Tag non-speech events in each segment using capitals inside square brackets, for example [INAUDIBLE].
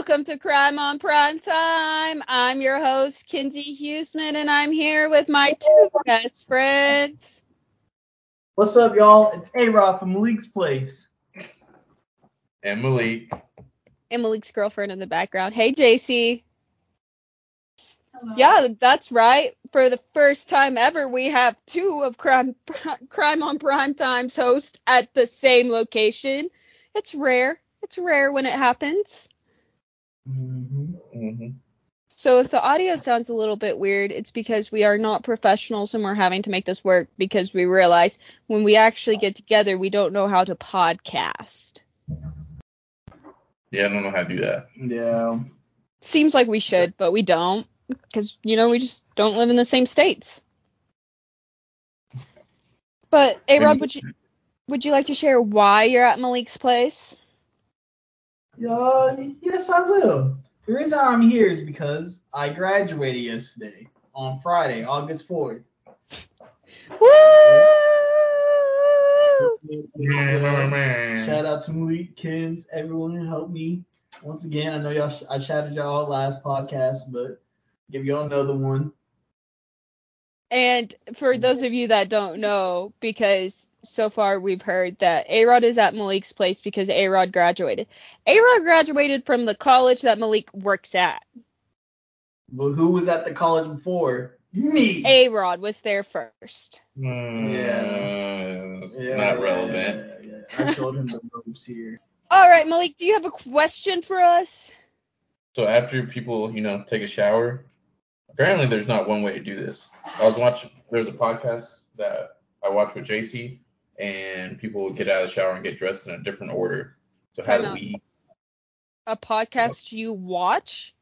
welcome to Crime on Prime Time. I'm your host, Kinsey Huseman, and I'm here with my two best friends. What's up, y'all? It's A-Rod from Malik's Place. And Malik. And Malik's girlfriend in the background. Hey, JC. Yeah, that's right. For the first time ever, we have two of Crime, Crime on Prime Time's hosts at the same location. It's rare. It's rare when it happens. Mm-hmm. Mm-hmm. So if the audio sounds a little bit weird, it's because we are not professionals and we're having to make this work because we realize when we actually get together, we don't know how to podcast. Yeah, I don't know how to do that. Yeah. Seems like we should, but we don't because you know we just don't live in the same states. But A Rod, would you would you like to share why you're at Malik's place? Yeah, yes, I will. The reason I'm here is because I graduated yesterday on Friday, August 4th. Woo! Shout out to Malik, Kins, everyone who helped me. Once again, I know y'all. Sh- I shouted y'all last podcast, but give y'all another one. And for those of you that don't know, because so far we've heard that A Rod is at Malik's place because A Rod graduated. A Rod graduated from the college that Malik works at. But who was at the college before? Me. A Rod was there first. Mm, Yeah. Yeah, not yeah, relevant. Yeah, yeah. I showed him the ropes here. [LAUGHS] All right, Malik, do you have a question for us? So after people, you know, take a shower, apparently there's not one way to do this. I was watching. There's a podcast that I watch with JC, and people get out of the shower and get dressed in a different order. So how do we? A podcast you watch?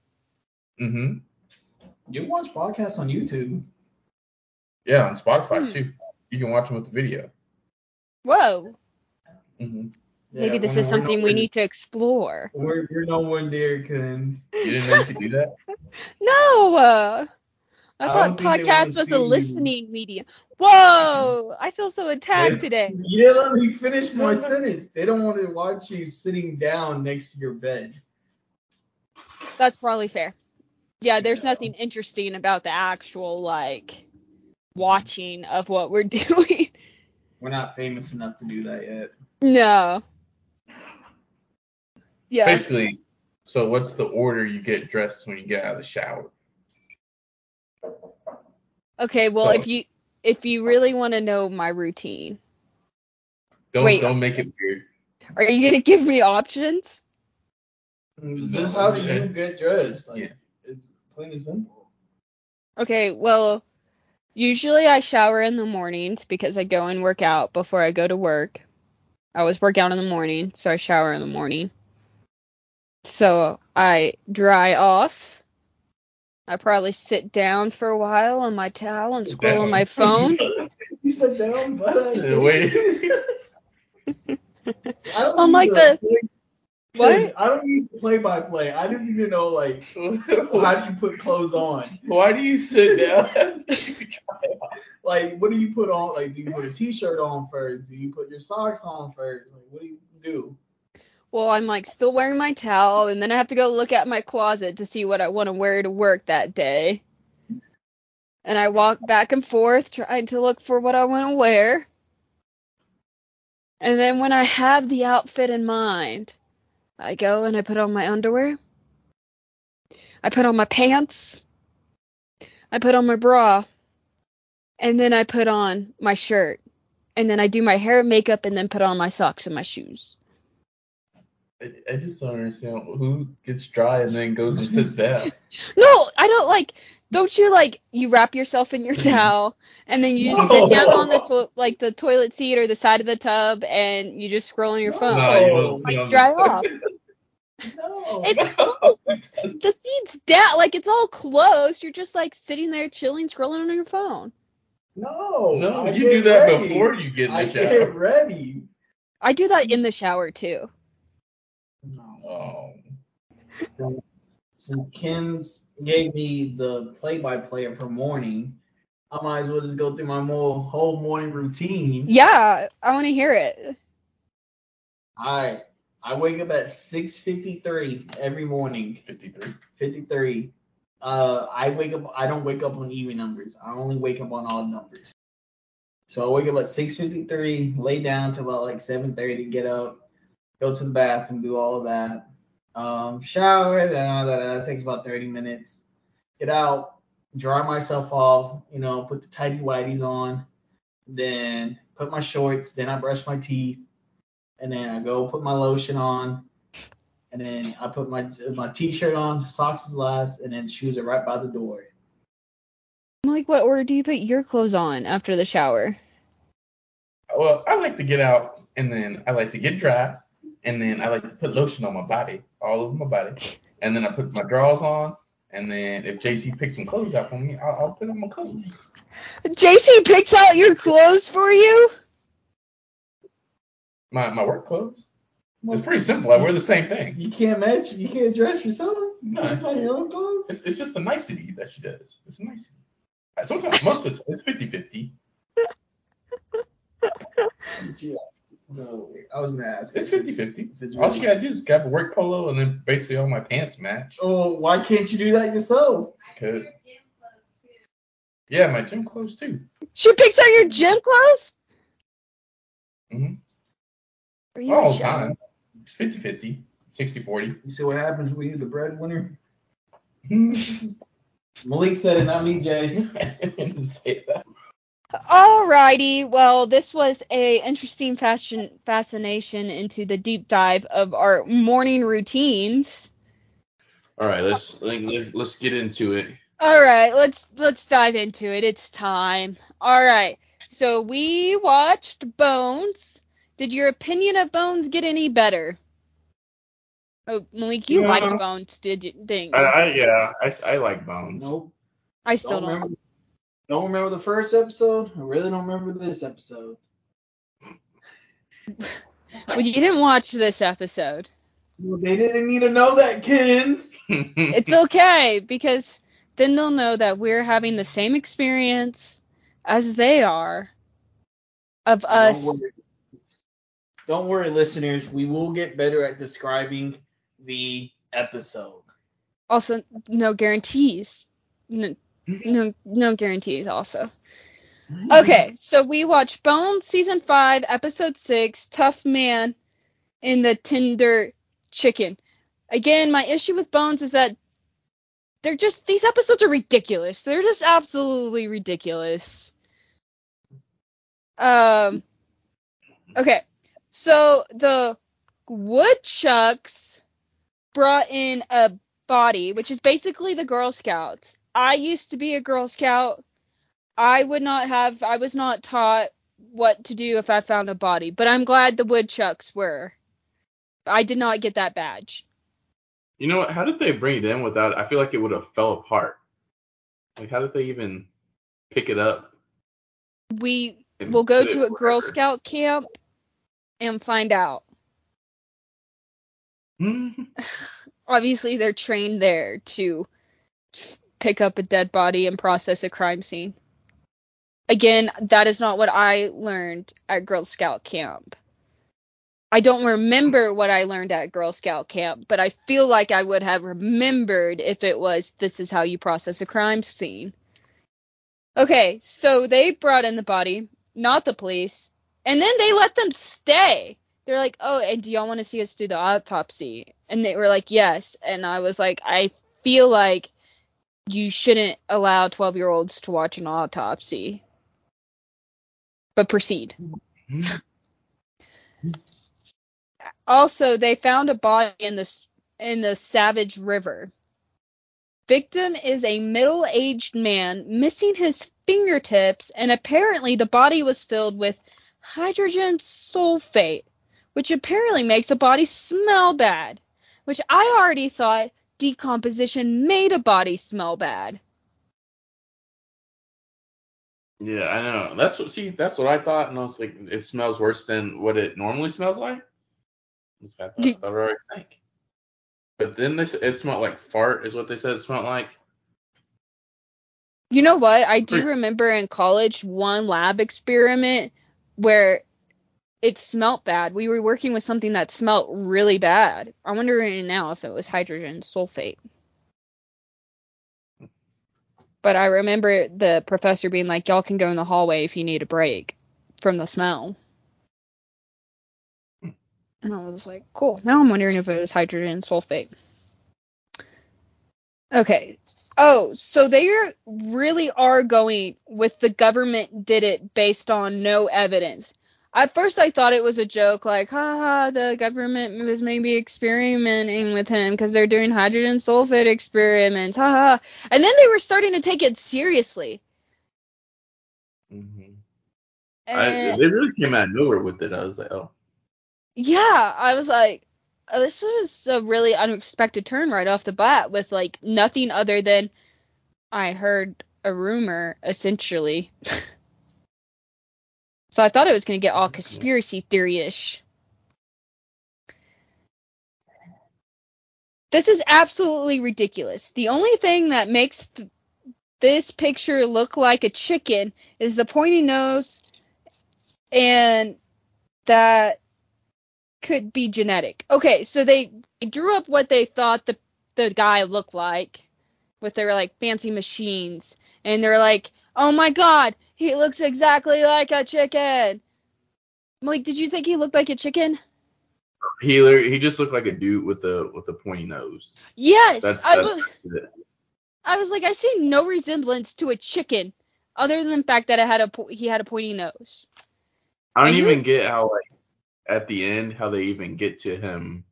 Mm-hmm. You watch podcasts on YouTube. Yeah, on Spotify Hmm. too. You can watch them with the video. Whoa, Mm-hmm. Maybe Yeah, this we're- is something we need to explore. We're, we're no one there, Kins. You didn't know you could do that? [LAUGHS] No, uh, I I thought don't think they wanna podcast was see a you. listening medium. Whoa, I feel so attacked Yeah. today. You didn't let me finish my sentence. They don't want to watch you sitting down next to your bed. That's probably fair. Yeah, there's Yeah. nothing interesting about the actual like watching of what we're [LAUGHS] doing. We're not famous enough to do that yet. no. Yeah. Basically, so what's the order you get dressed when you get out of the shower? Okay, well So- if you if you really want to know my routine, Don't Wait. don't make it weird. are you gonna give me options? This how do you get dressed? Like Yeah. it's plain and simple. Okay, well, usually I shower in the mornings because I go and work out before I go to work. I always work out in the morning, so I shower in the morning. So I dry off. I probably sit down for a while on my towel and Sit scroll on my phone. [LAUGHS] You said down, but Uh, Wait. [LAUGHS] I don't Unlike need the- play- What? I don't need play by play. I just need to know like [LAUGHS] how do you put clothes on? Why do you sit down? Like what do you put on? Like do you put a t-shirt on first? Do you put your socks on first? Like what do you do? Well, I'm like still wearing my towel, and then I have to go look at my closet to see what I want to wear to work that day. And I walk back and forth trying to look for what I want to wear. And then when I have the outfit in mind, I go and I put on my underwear. I put on my pants. I put on my bra. And then I put on my shirt. And then I do my hair and makeup and then put on my socks and my shoes. I, I just don't understand who gets dry and then goes and sits [LAUGHS] down. No, I don't like. Don't you like you wrap yourself in your [LAUGHS] towel and then you just sit down on the to- like the toilet seat or the side of the tub and you just scroll on your phone. No, you Like, on dry off. No. [LAUGHS] It's No. the seat's down, like it's all closed. You're just like sitting there chilling, scrolling on your phone. no. No, I you do that ready. before you get in the I shower. get ready. I do that in the shower too. No. Oh. Since Kins gave me the play-by-play of her morning, I might as well just go through my more, whole morning routine. Yeah, I want to hear it. All right. I wake up at 6:53 every morning. 53. 53. Uh, I wake up. I don't wake up on even numbers. I only wake up on odd numbers. So I wake up at 6:53, lay down till about like 7:30, get up, go to the bathroom, do all of that, um, shower. Then all that, that takes about 30 minutes. Get out, dry myself off. You know, put the tidy whities on, then put my shorts. Then I brush my teeth, and then I go put my lotion on, and then I put my my t-shirt on, socks is last, and then shoes are right by the door. I'm like, what order do you put your clothes on after the shower? Well, I like to get out and then I like to get dry and then I like to put lotion on my body, all over my body. And then I put my drawers on. And then if JC picks some clothes out for me, I'll, I'll put on my clothes. JC picks out your clothes for you? My my work clothes. It's pretty simple. I wear the same thing. You can't match. You can't dress yourself. No, it's, on your own clothes. it's, it's just a nicety that she does. It's a nicety. Sometimes most of the time it's 50 50. [LAUGHS] No, I was gonna ask. It's 50 50. If All you gotta do is grab a work polo and then basically all my pants match. Oh, why can't you do that yourself? Cause, yeah, my gym clothes too. She picks out your gym clothes? Mhm. Are you All the time. 50 50, 60 40. You see what happens when you're the breadwinner? [LAUGHS] Malik said it, not me, Jay. [LAUGHS] I didn't say that. Alrighty, well, this was a interesting fashion fascination into the deep dive of our morning routines. All right, let's let- let's get into it. All right, let's let's dive into it. It's time. All right. So we watched Bones. Did your opinion of Bones get any better? Oh, Malik, you Yeah. liked Bones, did you? Didn't I. I yeah, I, I like Bones. Nope. I still Don't don't. Remember. Don't remember the first episode. I really don't remember this episode. Well, you didn't watch this episode. Well, they didn't need to know that, kids. [LAUGHS] It's okay because then they'll know that we're having the same experience as they are of us. Don't worry. Don't worry, listeners. We will get better at describing the episode. Also, no guarantees. No, no, no guarantees. Also. Okay, so we watched Bones season five, episode six, Tough Man in the Tender Chicken. Again, my issue with Bones is that they're just these episodes are ridiculous. They're just absolutely ridiculous. Um Okay. So the woodchucks brought in a body, which is basically the Girl Scouts. I used to be a Girl Scout. I would not have I was not taught what to do if I found a body, but I'm glad the woodchucks were. I did not get that badge. You know what? How did they bring it in without? I feel like it would have fell apart. Like, how did they even pick it up? We will go to a Girl? Scout camp and find out. Mhm. [LAUGHS] Obviously, they're trained there to pick up a dead body and process a crime scene. Again, that is not what I learned at Girl Scout camp. I don't remember what I learned at Girl Scout camp, but I feel like I would have remembered if it was this is how you process a crime scene. Okay, so they brought in the body, not the police, and then they let them stay. They're like, "Oh, and do y'all want to see us do the autopsy?" And they were like, "Yes." And I was like, "I feel like you shouldn't allow 12-year-olds to watch an autopsy." But proceed. [LAUGHS] Also, they found a body in the in the Savage River. Victim is a middle-aged man missing his fingertips, and apparently the body was filled with hydrogen sulfate, which apparently makes a body smell bad. Which I already thought decomposition made a body smell bad. Yeah, I know. That's what. See, that's what I thought, and I was like, it smells worse than what it normally smells like. That's what I thought, Did- I think. But then they said it smelled like fart, is what they said it smelled like. You know what? I do remember in college one lab experiment where it smelt bad. We were working with something that smelt really bad. I'm wondering now if it was hydrogen sulfate. But I remember the professor being like, y'all can go in the hallway if you need a break from the smell. And I was like, cool. Now I'm wondering if it was hydrogen sulfate. Okay. Oh, so they are, really are going with the government did it based on no evidence. At first, I thought it was a joke, like, haha, the government was maybe experimenting with him because they're doing hydrogen sulfate experiments, haha. And then they were starting to take it seriously. Mm-hmm. I, they really came out of nowhere with it. I was like, oh. yeah, I was like, oh, this was a really unexpected turn right off the bat with like nothing other than I heard a rumor, essentially. [LAUGHS] so I thought it was going to get all conspiracy theory ish. This is absolutely ridiculous. The only thing that makes th- this picture look like a chicken is the pointy nose and that could be genetic. Okay, so they drew up what they thought the the guy looked like with their like fancy machines and they're like, "Oh my god, he looks exactly like a chicken." Malik, did you think he looked like a chicken? He he just looked like a dude with the with the pointy nose. Yes, That's, I that's was. I was like I see no resemblance to a chicken other than the fact that it had a po- he had a pointy nose. I don't And even get how like at the end how they even get to him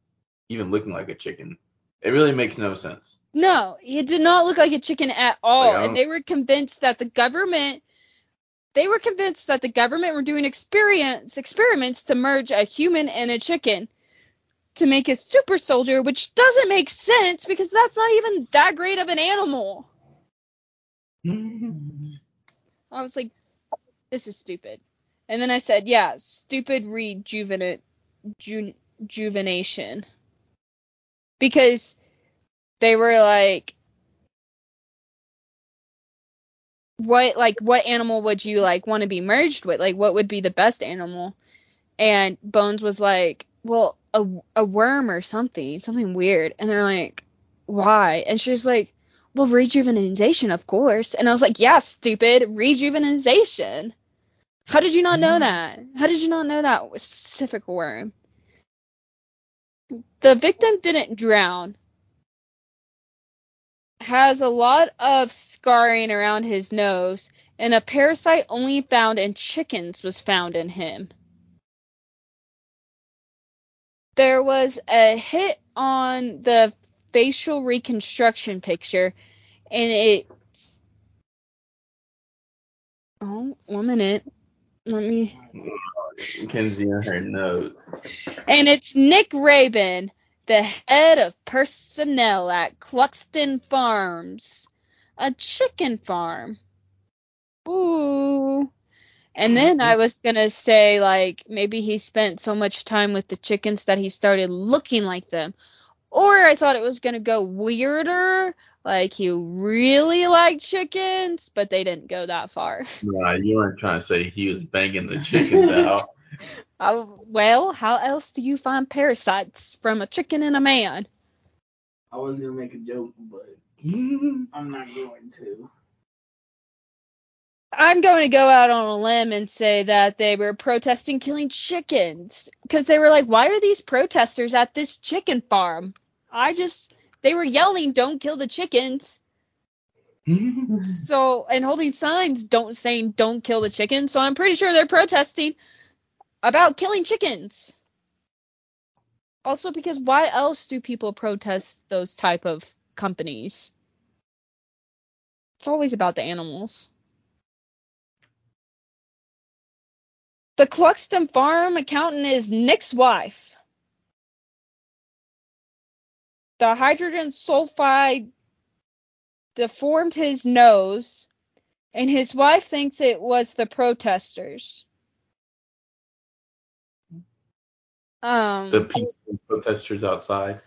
even looking like a chicken. It really makes no sense. No, it did not look like a chicken at all. Like, and they were convinced that the government they were convinced that the government were doing experience experiments to merge a human and a chicken to make a super soldier, which doesn't make sense because that's not even that great of an animal. I was like, this is stupid. And then I said, yeah, stupid rejuvenate ju- rejuvenation. Because they were like what like what animal would you like want to be merged with? Like what would be the best animal? And Bones was like, well, a a worm or something, something weird. And they're like, why? And she was like, well, rejuvenation, of course. And I was like, yeah, stupid, rejuvenation. How did you not know mm-hmm. that? How did you not know that specific worm? The victim didn't drown. Has a lot of scarring around his nose, and a parasite only found in chickens was found in him. There was a hit on the facial reconstruction picture, and it's. Oh, one minute. Let me. Kinsey on her notes. And it's Nick Raven, the head of personnel at Cluxton Farms, a chicken farm. Ooh. And then I was going to say, like, maybe he spent so much time with the chickens that he started looking like them. Or I thought it was going to go weirder, like he really liked chickens, but they didn't go that far. [LAUGHS] Nah, you weren't trying to say he was banging the [LAUGHS] chickens out. Oh, well, how else do you find parasites from a chicken and a man? I was gonna make a joke, but [LAUGHS] I'm not going to. I'm going to go out on a limb and say that they were protesting killing chickens because they were like, why are these protesters at this chicken farm? I just, they were yelling, don't kill the chickens. [LAUGHS] So, and holding signs don't saying don't kill the chickens. So I'm pretty sure they're protesting about killing chickens. Also, because why else do people protest those type of companies? It's always about the animals. The Cluxton farm accountant is Nick's wife. The hydrogen sulfide deformed his nose, and his wife thinks it was the protesters. Um, the peaceful protesters outside.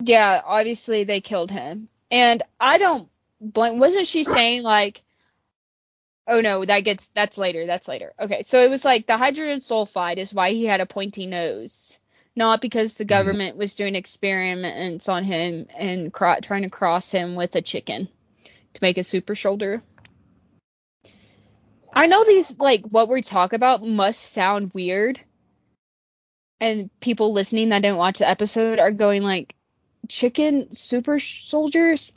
yeah, obviously they killed him. And I don't blame wasn't she saying like Oh no, that gets that's later. That's later. Okay, so it was like the hydrogen sulfide is why he had a pointy nose, not because the mm-hmm. government was doing experiments on him and cro- trying to cross him with a chicken to make a super shoulder. I know these like what we talk about must sound weird, and people listening that didn't watch the episode are going like, chicken super soldiers.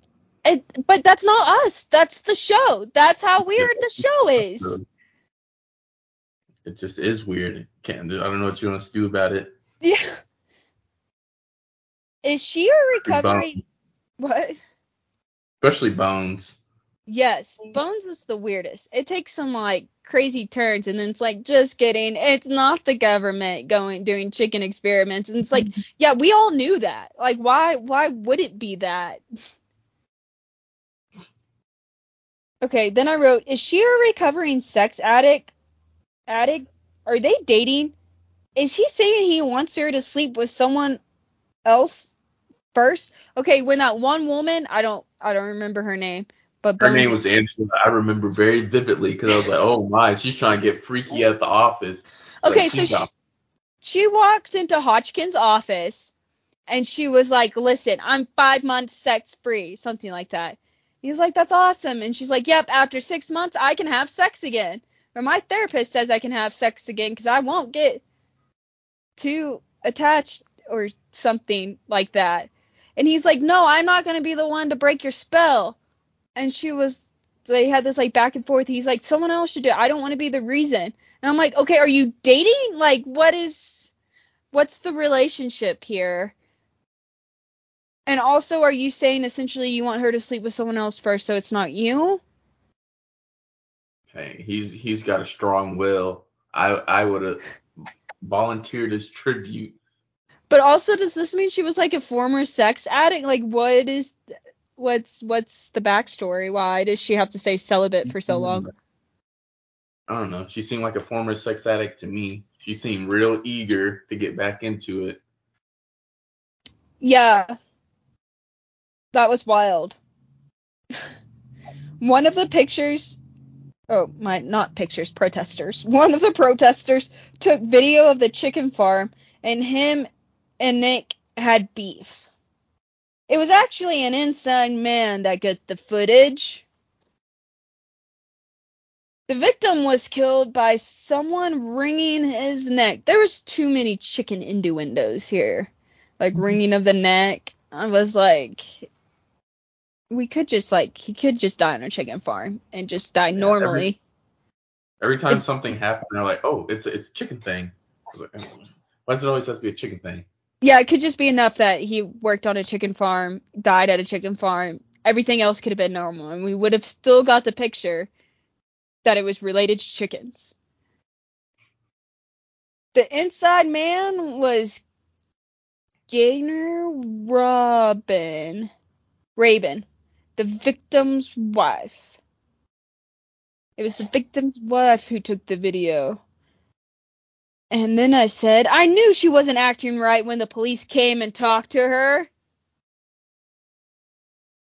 It, but that's not us. That's the show. That's how weird the show [LAUGHS] is. It just is weird. Can't I don't know what you want us to do about it. Yeah. Is she a recovery? What? Especially Bones. Yes, Bones is the weirdest. It takes some like crazy turns, and then it's like, just kidding. It's not the government going doing chicken experiments, and it's like, [LAUGHS] yeah, we all knew that. Like, why? Why would it be that? Okay, then I wrote, is she a recovering sex addict? Addict? Are they dating? Is he saying he wants her to sleep with someone else first? Okay, when that one woman, I don't, I don't remember her name, but Her Bones- name was Angela. I remember very vividly because I was like, oh my, she's trying to get freaky at the office. Okay, Like, so she, she walked into Hodgkin's office and she was like, "Listen, I'm five months sex free," something like that. He's like, "That's awesome," and she's like, "Yep, after six months, I can have sex again." Or my therapist says I can have sex again because I won't get too attached or something like that. And he's like, "No, I'm not gonna be the one to break your spell." And she was, they had this like back and forth. He's like, "Someone else should do it. I don't want to be the reason." And I'm like, "Okay, are you dating? Like, what is, what's the relationship here?" And also, are you saying essentially you want her to sleep with someone else first, so it's not you? Hey, he's he's got a strong will. I I would have volunteered as tribute. But also, does this mean she was like a former sex addict? Like, what is, what's what's the backstory? Why does she have to stay celibate for so long? I don't know. She seemed like a former sex addict to me. She seemed real eager to get back into it. Yeah, that was wild. One of the pictures, oh my, not pictures, protesters. [LAUGHS] One of the protesters took video of the chicken farm, and him and Nick had beef. It was actually an inside man that got the footage. The victim was killed by someone wringing his neck. There was too many chicken innuendos here. Like wringing of the neck. I was like we could just like he could just die on a chicken farm and just die every- normally. Every time something happened, they're like, "Oh, it's it's a chicken thing." Like, "Oh, "Why does it always have to be a chicken thing?" Yeah, it could just be enough that he worked on a chicken farm, died at a chicken farm. Everything else could have been normal, and we would have still got the picture that it was related to chickens. The inside man was Gaynor Robin. Raven, the victim's wife. It was the victim's wife who took the video. And then I said, I knew she wasn't acting right when the police came and talked to her.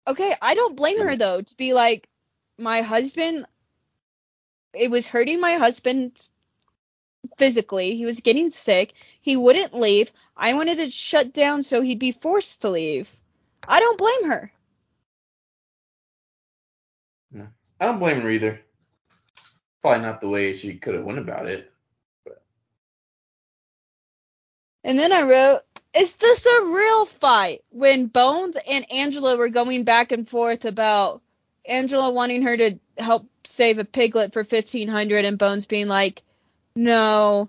Okay, I don't blame her though to be like, my husband, it was hurting my husband physically. He was getting sick. He wouldn't leave. I wanted to shut down so he'd be forced to leave. I don't blame her. I don't blame her either. Probably not the way she could have went about it. And then I wrote, is this a real fight? When Bones and Angela were going back and forth about Angela wanting her to help save a piglet for 1500 and Bones being like, no.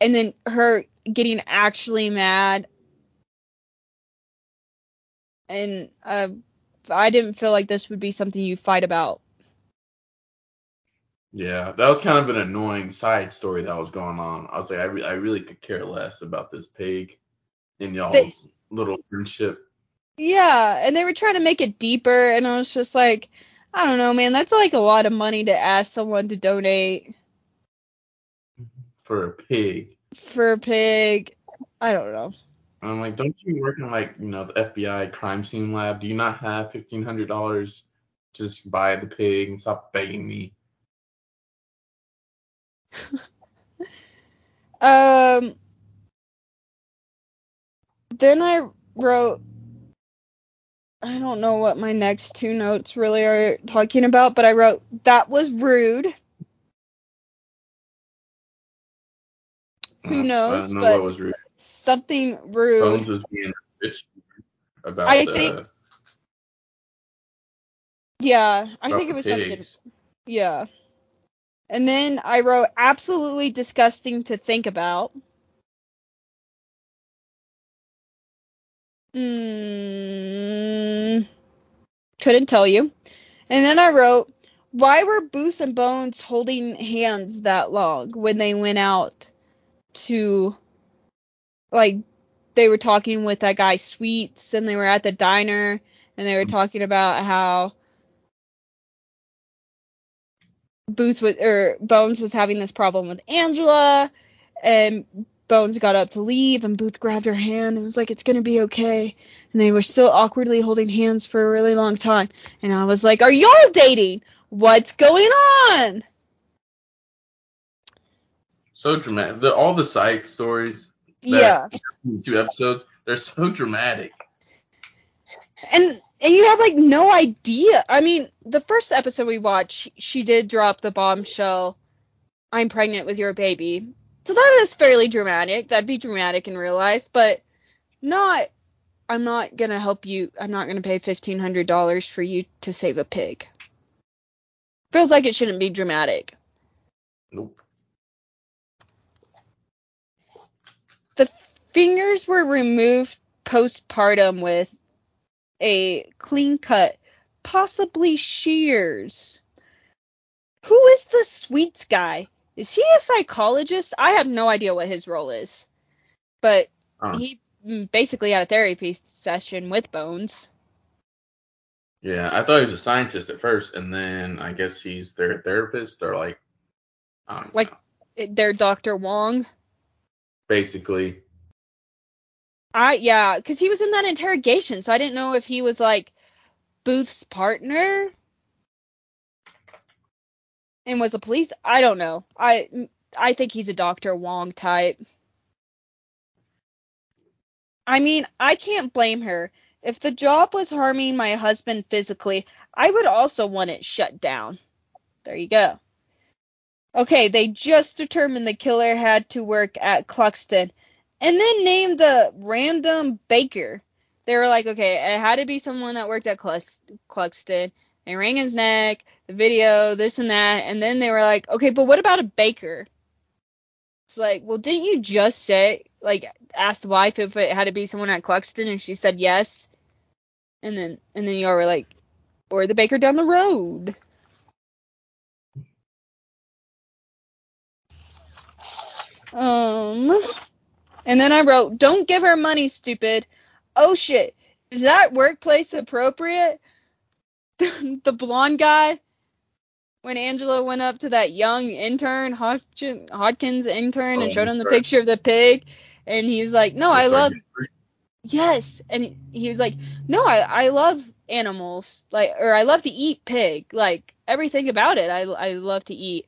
And then her getting actually mad. And uh, I didn't feel like this would be something you fight about. Yeah, that was kind of an annoying side story that was going on. I was like, I, re- I really could care less about this pig and y'all's They- little friendship. Yeah, and they were trying to make it deeper, and I was just like, I don't know, man. That's like a lot of money to ask someone to donate for a pig. for a pig. I don't know. I'm like, don't you work in like, you know, the FBI crime scene lab? Do you not have fifteen hundred dollars? Just buy the pig and stop begging me. [LAUGHS] Um. Then I wrote. I don't know what my next two notes really are talking about, but I wrote that was rude. Who Uh, knows, know but- rude. Something rude. Bones was being a about I the think- Yeah, I think it was something. Yeah. And then I wrote absolutely disgusting to think about. Mm, couldn't tell you. And then I wrote, why were Booth and Bones holding hands that long when they went out to, like, they were talking with that guy Sweets and they were at the diner and they were talking about how Booth was or Bones was having this problem with Angela, and Bones got up to leave, and Booth grabbed her hand and was like, "It's gonna be okay." And they were still awkwardly holding hands for a really long time, and I was like, "Are y'all dating? What's going on?" so dramatic. The, all the psych stories, Yeah, two episodes, they're so dramatic. and and you have like no idea. I mean, the first episode we watched, she did drop the bombshell, "I'm pregnant with your baby." So that is fairly dramatic. That'd be dramatic in real life, but not. I'm not gonna help you. I'm not gonna pay fifteen hundred dollars for you to save a pig. Feels like it shouldn't be dramatic. Nope. The fingers were removed postpartum with a clean cut, possibly shears. Who is the sweets guy? Is he a psychologist? I have no idea what his role is. But Huh. he mm, basically had a therapy session with Bones. Yeah, I thought he was a scientist at first, and then I guess he's their therapist or like, I don't Like- know. Their Dr. Huang. Basically, I yeah, because he was in that interrogation, so I didn't know if he was like Booth's partner and was a police. I don't know. I I think he's a Doctor Huang type. I mean, I can't blame her. If the job was harming my husband physically, I would also want it shut down. There you go. Okay, they just determined the killer had to work at Cluxton and then named the random baker. They were like, okay, it had to be someone that worked at Cluxton. They rang his neck, the video, this and that, and then they were like, okay, but what about a baker? It's like, well, didn't you just say, like, ask the wife if it had to be someone at Cluxton, and she said yes, and then and then y'all were like, or the baker down the road. Um, and then I wrote, "Don't give her money, stupid." Oh shit, is that workplace appropriate? [LAUGHS] the blonde guy, when Angela went up to that young intern, Hodgkin, Hodkins intern, and Oh, showed him the right. picture of the pig, and he's like, "No, I love yes," and he- he was like, "No, I I love animals, like, or I love to eat pig, like everything about it, I I love to eat."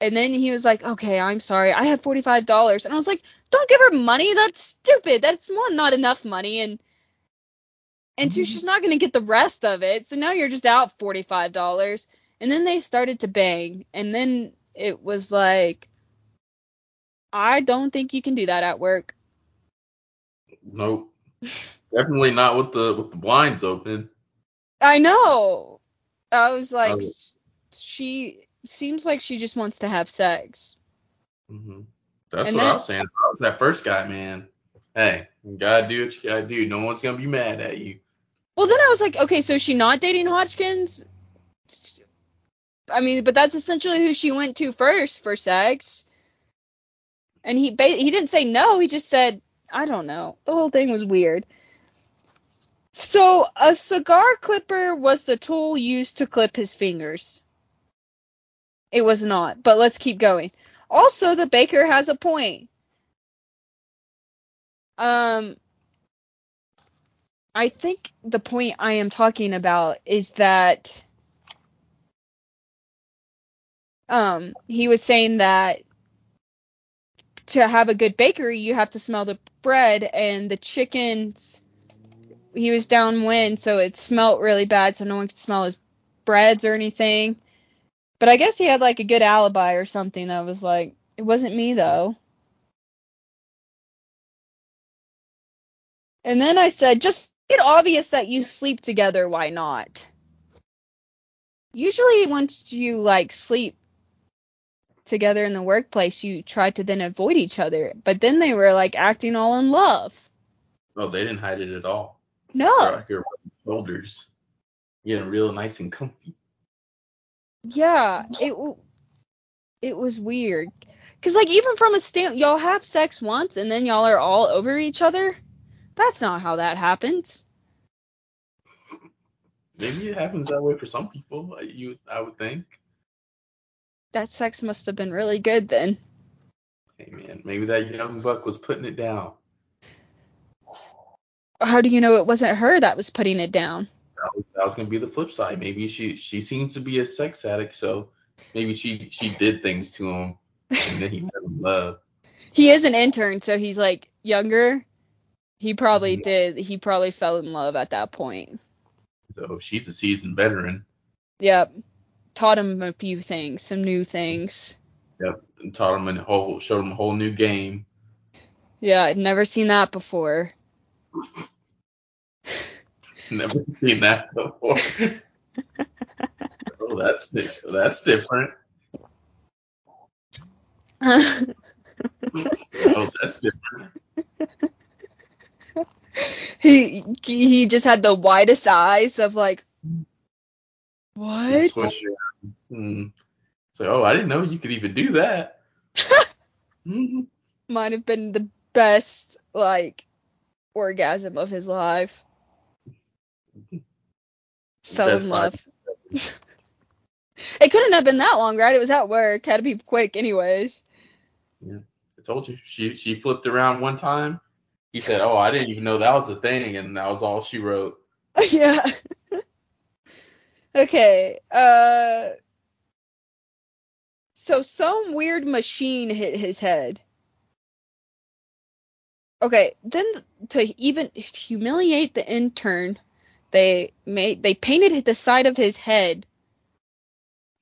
And then he was like, "Okay, I'm sorry. I have forty-five dollars." And I was like, "Don't give her money. That's stupid. That's one, not enough money, and and two, mm-hmm. she's not gonna get the rest of it. So now you're just out forty-five dollars." And then they started to bang, and then it was like, "I don't think you can do that at work." Nope. Definitely not with the with the blinds open. I know. I was like, she seems like she just wants to have sex. hmm That's And what I was saying. If I was that first guy, man. Hey, you gotta do what you gotta do. No one's gonna be mad at you. Well, then I was like, okay, so she not dating Hodgkins? I mean, but that's essentially who she went to first for sex. And he he didn't say no. He just said, I don't know. The whole thing was weird. So a cigar clipper was the tool used to clip his fingers. It was not, but let's keep going. Also, the baker has a point. Um, I think the point I am talking about is that um he was saying that to have a good bakery, you have to smell the bread and the chickens. He was downwind, so it smelt really bad, so no one could smell his breads or anything. But I guess he had like a good alibi or something that was like, it wasn't me though. And then I said, just make it obvious that you sleep together, why not? Usually once you like sleep together in the workplace, you try to then avoid each other. But then they were like acting all in love. Oh, they didn't hide it at all. No. They're here rubbing shoulders, getting real nice and comfy. Yeah, [LAUGHS] it it was weird. Cause like even from a stand, y'all have sex once and then y'all are all over each other. That's not how that happens. Maybe it happens that way for some people. You, I would think. That sex must have been really good then. Hey man, maybe that young buck was putting it down. How do you know it wasn't her that was putting it down? That was, that was gonna be the flip side. Maybe she she seems to be a sex addict, so maybe she she did things to him and then he fell in love. He is an intern, so he's like younger. He probably Mhm. did. He probably fell in love at that point. So she's a seasoned veteran. Yep. Taught him a few things, some new things. Yep, and taught him a whole, showed him a whole new game. Yeah, I'd never seen that before. [LAUGHS] Never seen that before. oh, that's that's different. Oh, that's different. he he just had the widest eyes of like what? Hmm. So, oh, I didn't know you could even do that. [LAUGHS] Mhm. Might have been the best like orgasm of his life. Fell Best in love. [LAUGHS] it couldn't have been that long, right? It was at work. Had to be quick, anyways. Yeah, I told you. She she flipped around one time. He said, "Oh, I didn't even know that was a thing," and that was all she wrote. [LAUGHS] yeah. [LAUGHS] okay. Uh. So some weird machine hit his head. Okay, then to even humiliate the intern, they made they painted the side of his head,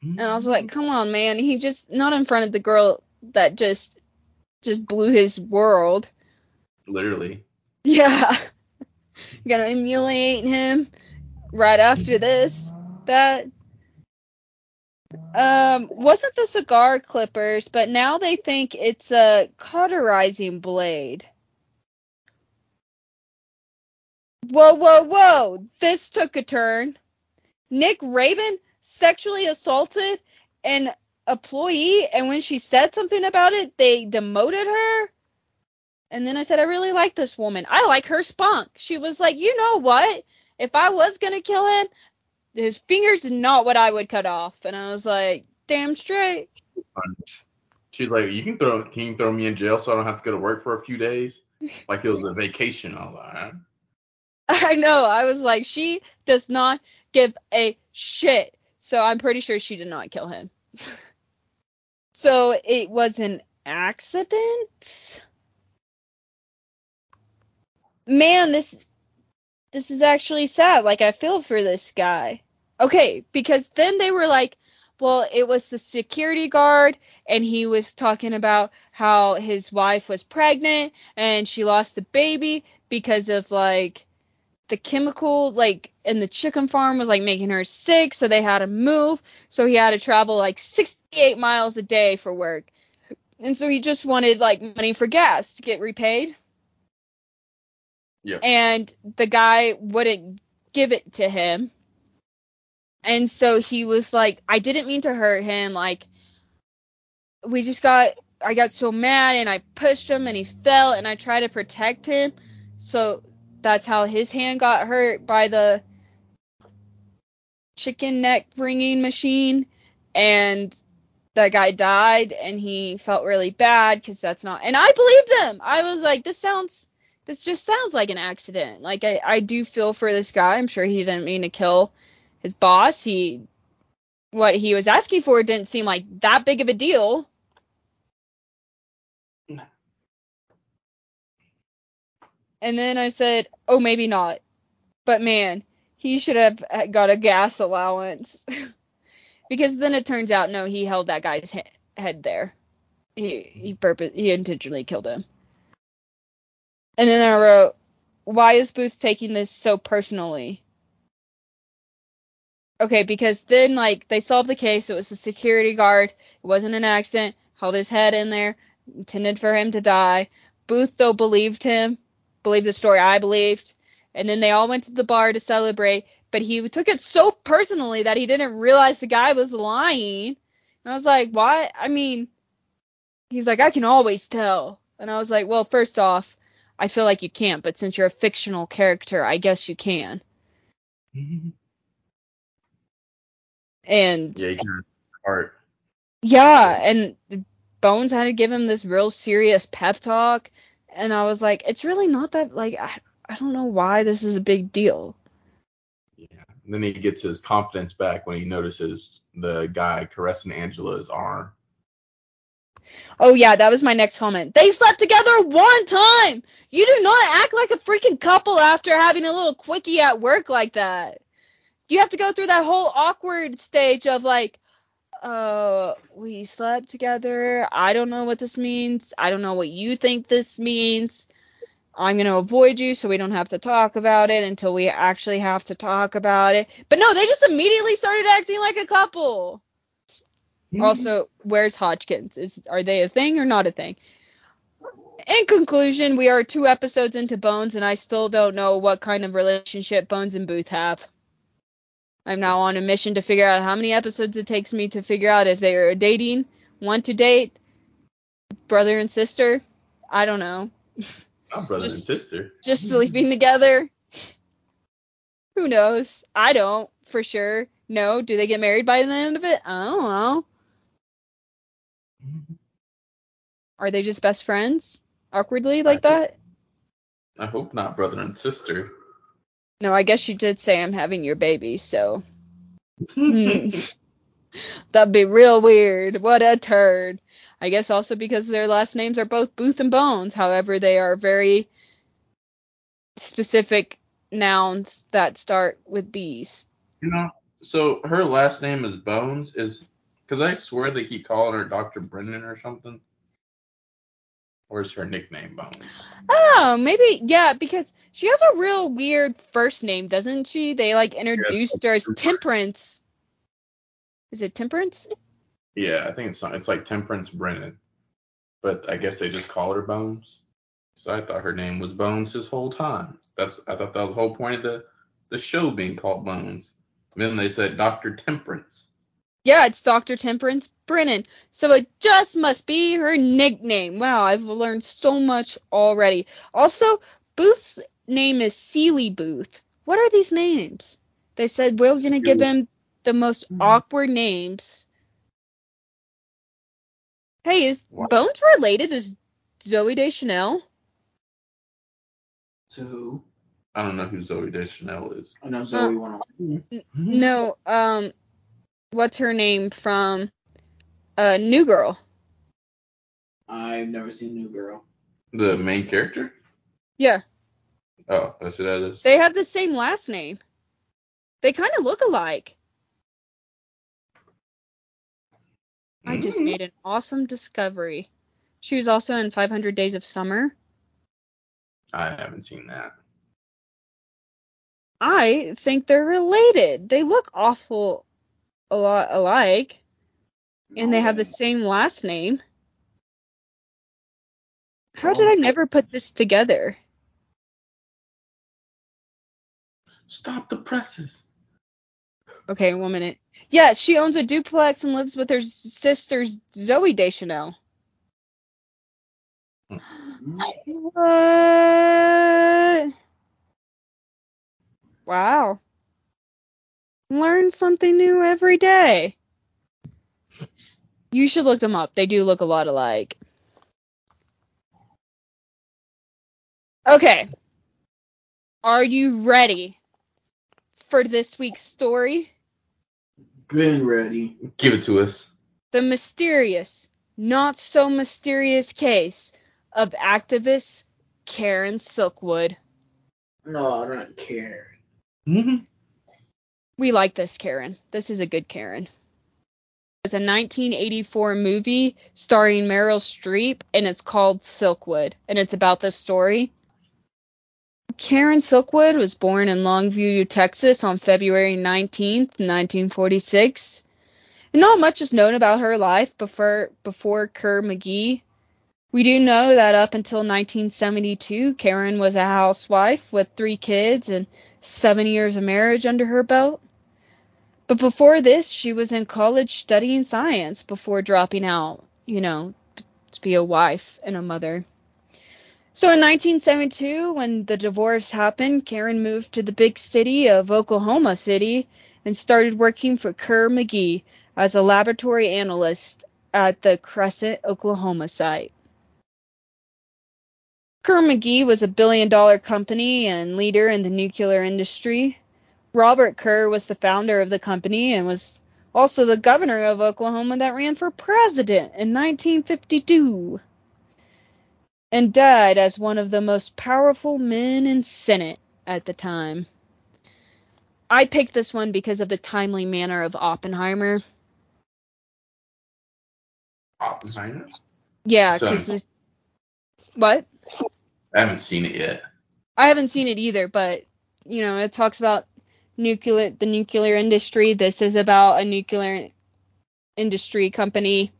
and I was like, "Come on, man! He just not in front of the girl that just just blew his world." literally. Yeah. [LAUGHS] Gonna emulate him right after this. That um wasn't the cigar clippers, but now they think it's a cauterizing blade. Whoa, whoa, whoa. This took a turn. Nick Raven sexually assaulted an employee and when she said something about it, they demoted her. And then I said, I really like this woman. I like her spunk. She was like, you know what? If I was gonna kill him, his fingers not what I would cut off. And I was like, damn straight. She's like, "You can throw can you throw me in jail so I don't have to go to work for a few days?" Like it was a vacation. I was like. I know. I was like, she does not give a shit. So I'm pretty sure she did not kill him. [LAUGHS] so it was an accident. Man, this this is actually sad. Like I feel for this guy. Okay, because then they were like, well, it was the security guard and he was talking about how his wife was pregnant and she lost the baby because of like the chemical like in the chicken farm was like making her sick so they had to move. So he had to travel like 68 miles a day for work. And so he just wanted like money for gas to get repaid. Yep. and the guy wouldn't give it to him. And so he was like i didn't mean to hurt him. Like we just got i got so mad and i pushed him and he fell and i tried to protect him. So that's how his hand got hurt by the chicken neck wringing machine. And that guy died and he felt really bad because that's not and i believed him. I was like this sounds this just sounds like an accident. Like I, I do feel for this guy. I'm sure he didn't mean to kill his boss. He what he was asking for didn't seem like that big of a deal And then I said, oh, maybe not. But man, he should have got a gas allowance. [LAUGHS] because then it turns out, no, he held that guy's he- head there. He he purpose he intentionally killed him. And then I wrote, why is Booth taking this so personally? Okay, because then like they solved the case. It was the security guard. It wasn't an accident. Held his head in there, intended for him to die. Booth though believed him, believed the story I believed, and then they all went to the bar to celebrate. But he took it so personally that he didn't realize the guy was lying. And I was like, why? I mean, he's like, I can always tell. And I was like, well, first off, I feel like you can't, but since you're a fictional character, I guess you can. [LAUGHS] And Yeah, you can yeah, and Bones had to give him this real serious pep talk, and I was like, it's really not that like I, I don't know why this is a big deal. Yeah. And then he gets his confidence back when he notices the guy caressing Angela's arm. Oh yeah, that was my next comment. They slept together one time. You do not act like a freaking couple after having a little quickie at work like that. You have to go through that whole awkward stage of like, uh, we slept together. I don't know what this means. I don't know what you think this means. I'm going to avoid you so we don't have to talk about it until we actually have to talk about it. But no, they just immediately started acting like a couple. Also, where's Hodgins? Is are they a thing or not a thing? In conclusion, we are two episodes into Bones, and I still don't know what kind of relationship Bones and Booth have. I'm now on a mission to figure out how many episodes it takes me to figure out if they are dating, want to date, brother and sister. I don't know. Not brother Just- and sister. Just sleeping together. Who knows? I don't for sure. No, do they get married by the end of it? I don't know. Are they just best friends? Awkwardly like I that? I hope not brother and sister. No, I guess you did say I'm having your baby, so [LAUGHS] Hmm. [LAUGHS] that'd be real weird. What a turd. I guess also because their last names are both Booth and Bones. However, they are very specific nouns that start with B's. You know, so her last name is Bones. Is because I swear they keep calling her Dr. Brennan or something. Or is her nickname Bones? Oh, maybe yeah, because she has a real weird first name, doesn't she? They like introduced her as Temperance. Is it Temperance? Yeah, I think it's it's like Temperance Brennan, but I guess they just call her Bones. So I thought her name was Bones this whole time. That's I thought that was the whole point of the the show being called Bones. And then they said Dr. Temperance. Yeah, it's Dr. Temperance Brennan. So it just must be her nickname. Wow, I've learned so much already. Also, Booth's name is Seeley Booth. What are these names? They said we're gonna give him the most awkward names. Hey, is What? Bones related to Zooey Deschanel? To who? I don't know who Zooey Deschanel is. I know Zoe one. No, um, what's her name from uh New Girl? I've never seen New Girl. The main character? Yeah, Oh, that's who that is. they have the same last name. They kind of look alike. I just made an awesome discovery. She was also in 500 Days of Summer. I haven't seen that. I think they're related. They look awful a lot alike, and they have the same last name. How did I never put this together? Stop the presses. Okay, one minute. Yeah, she owns a duplex and lives with her s- sister Zooey Deschanel. Mm-hmm. What? Wow. Learn something new every day. You should look them up. They do look a lot alike. Okay. Are you ready for this week's story? Been ready. Give it to us. The mysterious, not so mysterious case of activist Karen Silkwood. No, I don't care. Mm-hmm. We like this Karen. This is a good Karen. It's a 1984 movie starring Meryl Streep, and it's called Silkwood, and it's about this story. Karen Silkwood was born in Longview, Texas on February 19th, 1946. And not much is known about her life before, before Kerr McGee. We do know that up until 1972, Karen was a housewife with three kids and seven years of marriage under her belt. But before this, she was in college studying science before dropping out, you know, to be a wife and a mother. So in 1972, when the divorce happened, Karen moved to the big city of Oklahoma City and started working for Kerr McGee as a laboratory analyst at the Crescent, Oklahoma site. Kerr McGee was a billion dollar company and leader in the nuclear industry. Robert Kerr was the founder of the company and was also the governor of Oklahoma that ran for president in 1952 and died as one of the most powerful men in Senate at the time. I picked this one because of the timely manner of Oppenheimer. Oppenheimer. Yeah, So- because this. What? I haven't seen it yet. I haven't seen it either, but you know, it talks about nuclear the nuclear industry. This is about a nuclear industry company.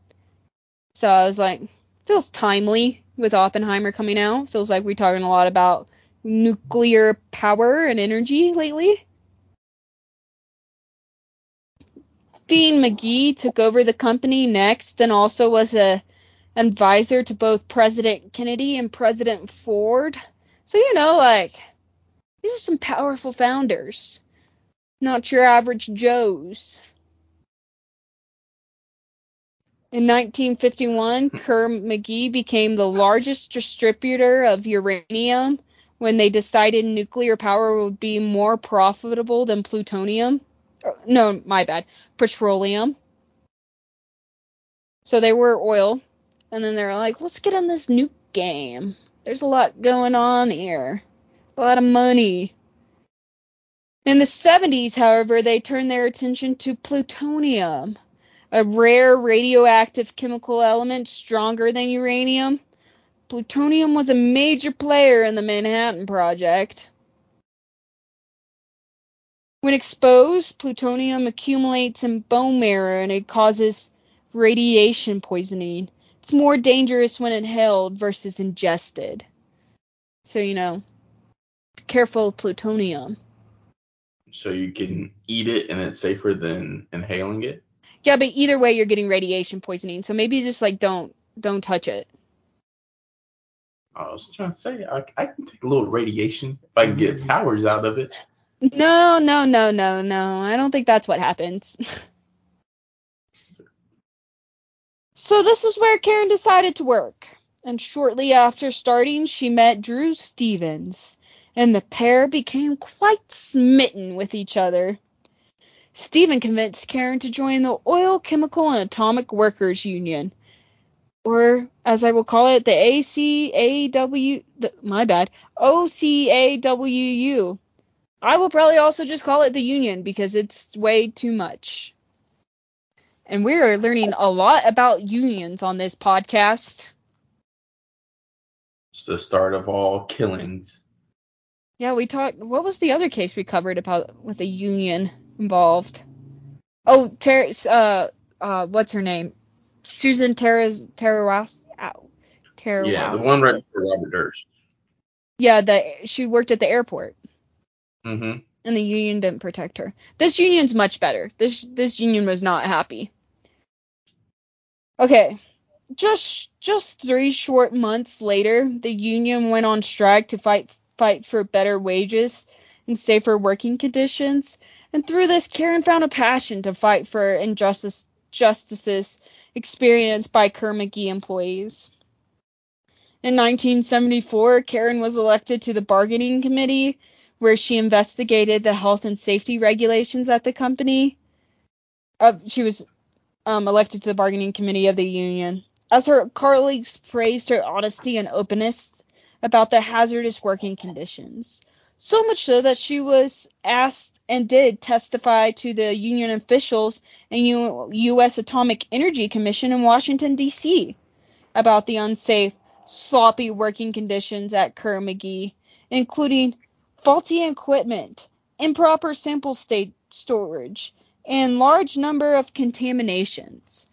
So I was like, feels timely with Oppenheimer coming out. Feels like we're talking a lot about nuclear power and energy lately. Dean McGee took over the company next and also was a advisor to both President Kennedy and President Ford. So, you know, like, these are some powerful founders. Not your average Joes. In 1951, [LAUGHS] Kerr McGee became the largest distributor of uranium when they decided nuclear power would be more profitable than plutonium. Oh, no, my bad. Petroleum. So they were oil. And then they're like, let's get in this nuke game. There's a lot going on here. A lot of money. In the 70s, however, they turned their attention to plutonium, a rare radioactive chemical element stronger than uranium. Plutonium was a major player in the Manhattan Project. When exposed, plutonium accumulates in bone marrow and it causes radiation poisoning. It's more dangerous when inhaled versus ingested. So, you know, be careful of plutonium. So you can eat it and it's safer than inhaling it. Yeah, but either way you're getting radiation poisoning. So maybe just like don't don't touch it. Oh, I was trying to say I, I can take a little radiation if I can get mm-hmm. powers out of it. No, no, no, no, no. I don't think that's what happens. [LAUGHS] so this is where Karen decided to work. And shortly after starting, she met Drew Stephens, and the pair became quite smitten with each other. Stephen convinced Karen to join the Oil, Chemical, and Atomic Workers Union, or as I will call it, the ACAW. The, my bad, OCAWU. I will probably also just call it the union because it's way too much. And we are learning a lot about unions on this podcast. It's the start of all killings. Yeah, we talked. What was the other case we covered about with a union involved? Oh, Ter- uh, uh, what's her name? Susan Terras. Terras. Yeah, the one right for Robert Durst. Yeah, the she worked at the airport. Mm-hmm. and the union didn't protect her. This union's much better. This this union was not happy. Okay. Just just 3 short months later, the union went on strike to fight fight for better wages and safer working conditions. And through this, Karen found a passion to fight for injustice justices experienced by Kerr McGee employees. In 1974, Karen was elected to the bargaining committee where she investigated the health and safety regulations at the company. Uh, she was um, elected to the bargaining committee of the union. As her colleagues praised her honesty and openness about the hazardous working conditions. So much so that she was asked and did testify to the union officials and U- U.S. Atomic Energy Commission in Washington, D.C. about the unsafe, sloppy working conditions at Kerr McGee, including faulty equipment, improper sample state storage, and large number of contaminations.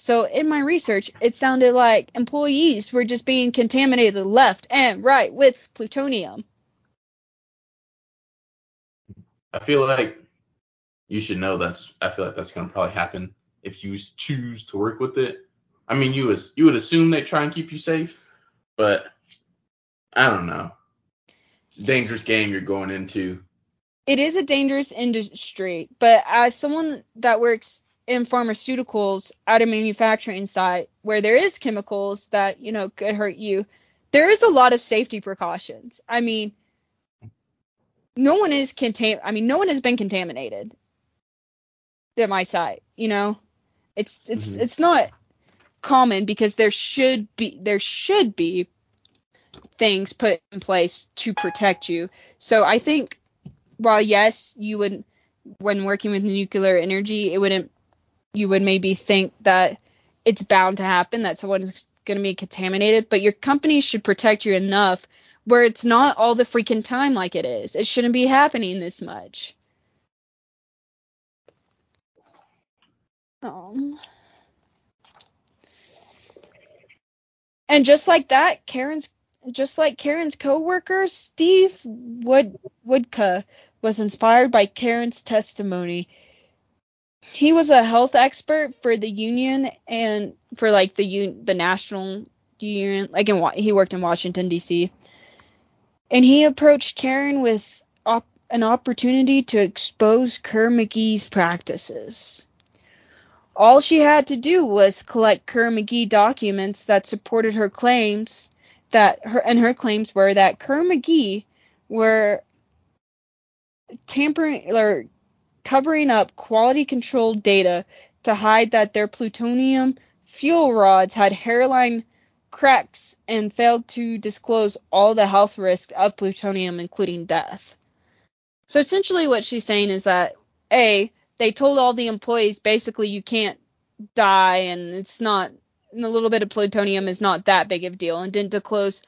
So in my research, it sounded like employees were just being contaminated left and right with plutonium. I feel like you should know that's. I feel like that's gonna probably happen if you choose to work with it. I mean, you was you would assume they try and keep you safe, but I don't know. It's a dangerous game you're going into. It is a dangerous industry, but as someone that works in pharmaceuticals at a manufacturing site where there is chemicals that, you know, could hurt you, there is a lot of safety precautions. I mean, no one is contam I mean, no one has been contaminated at my site, you know? It's it's Mhm. it's not common because there should be there should be things put in place to protect you. So I think while yes, you would when working with nuclear energy, it wouldn't you would maybe think that it's bound to happen that someone's going to be contaminated, but your company should protect you enough where it's not all the freaking time like it is. It shouldn't be happening this much. Um, and just like that, Karen's just like Karen's coworker, Steve Wood Woodka was inspired by Karen's testimony. He was a health expert for the union and for like the un- the national union, like in Wa- he worked in Washington D.C. And he approached Karen with op- an opportunity to expose Kerr McGee's practices. All she had to do was collect Kerr McGee documents that supported her claims that her and her claims were that Kerr McGee were tampering or covering up quality control data to hide that their plutonium fuel rods had hairline cracks and failed to disclose all the health risks of plutonium, including death. So essentially, what she's saying is that A, they told all the employees basically you can't die and it's not, and a little bit of plutonium is not that big of a deal and didn't disclose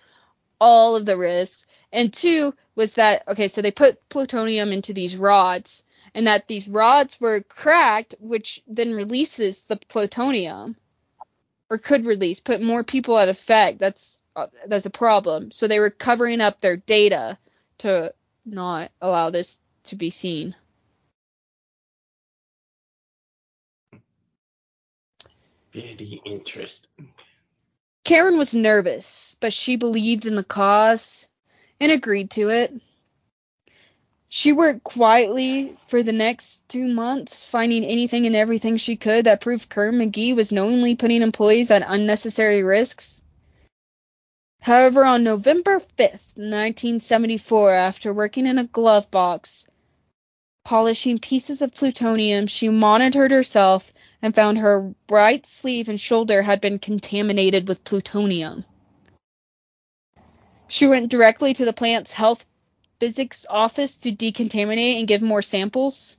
all of the risks. And two was that, okay, so they put plutonium into these rods and that these rods were cracked, which then releases the plutonium or could release, put more people at effect. That's uh, that's a problem. So they were covering up their data to not allow this to be seen. Very interesting. Karen was nervous, but she believed in the cause and agreed to it. She worked quietly for the next two months, finding anything and everything she could that proved Kerr McGee was knowingly putting employees at unnecessary risks. However, on November 5th, 1974, after working in a glove box, polishing pieces of plutonium, she monitored herself and found her right sleeve and shoulder had been contaminated with plutonium. She went directly to the plant's health physics office to decontaminate and give more samples.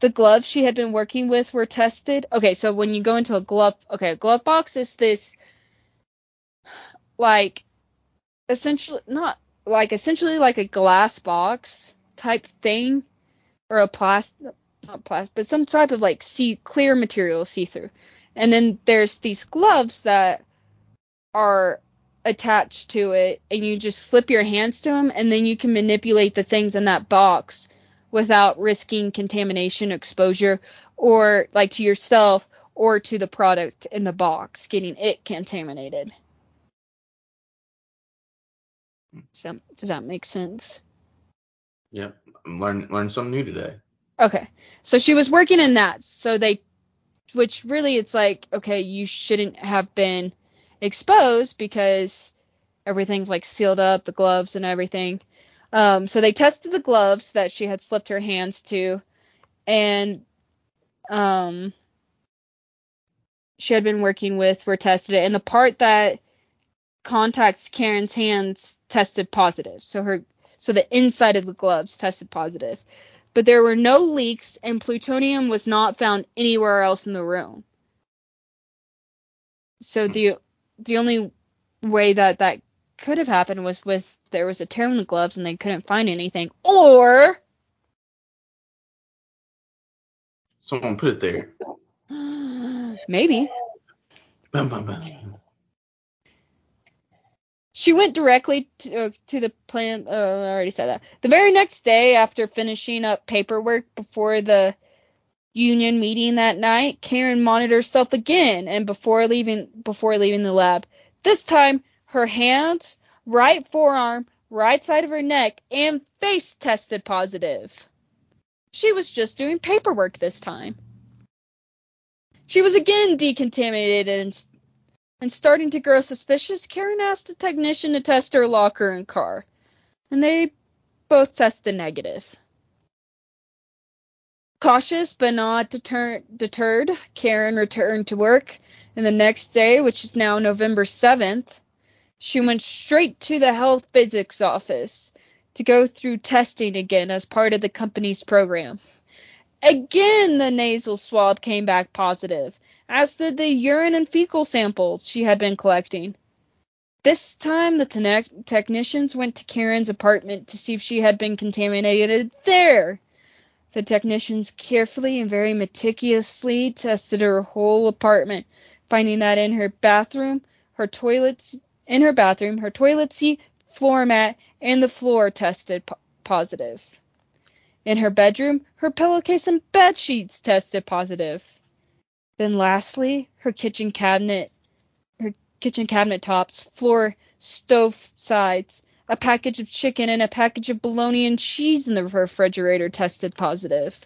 The gloves she had been working with were tested. Okay, so when you go into a glove, okay, a glove box is this like essentially not like essentially like a glass box type thing or a plastic not plastic but some type of like see clear material see through and then there's these gloves that are attached to it and you just slip your hands to them and then you can manipulate the things in that box without risking contamination exposure or like to yourself or to the product in the box getting it contaminated so does that make sense Yep. Learn learn something new today. Okay. So she was working in that. So they, which really it's like, okay, you shouldn't have been exposed because everything's like sealed up, the gloves and everything. Um, so they tested the gloves that she had slipped her hands to, and um, she had been working with were tested, and the part that contacts Karen's hands tested positive. So her so the inside of the gloves tested positive. But there were no leaks, and plutonium was not found anywhere else in the room. So the the only way that that could have happened was with there was a tear in the gloves and they couldn't find anything, or Someone put it there. [GASPS] maybe Bum, bum, bum. She went directly to, uh, to the plant. Uh, I already said that. The very next day, after finishing up paperwork before the union meeting that night, Karen monitored herself again, and before leaving before leaving the lab, this time her hands, right forearm, right side of her neck, and face tested positive. She was just doing paperwork this time. She was again decontaminated and and starting to grow suspicious, Karen asked a technician to test her locker and car, and they both tested negative. Cautious but not deter- deterred, Karen returned to work, and the next day, which is now November 7th, she went straight to the health physics office to go through testing again as part of the company's program. Again, the nasal swab came back positive, as did the urine and fecal samples she had been collecting. This time, the te- technicians went to Karen's apartment to see if she had been contaminated there. The technicians carefully and very meticulously tested her whole apartment, finding that in her bathroom, her toilets, in her bathroom, her toilet seat, floor mat, and the floor tested po- positive. In her bedroom, her pillowcase and bed sheets tested positive. Then lastly, her kitchen cabinet, her kitchen cabinet tops, floor, stove sides, a package of chicken and a package of bologna and cheese in the refrigerator tested positive.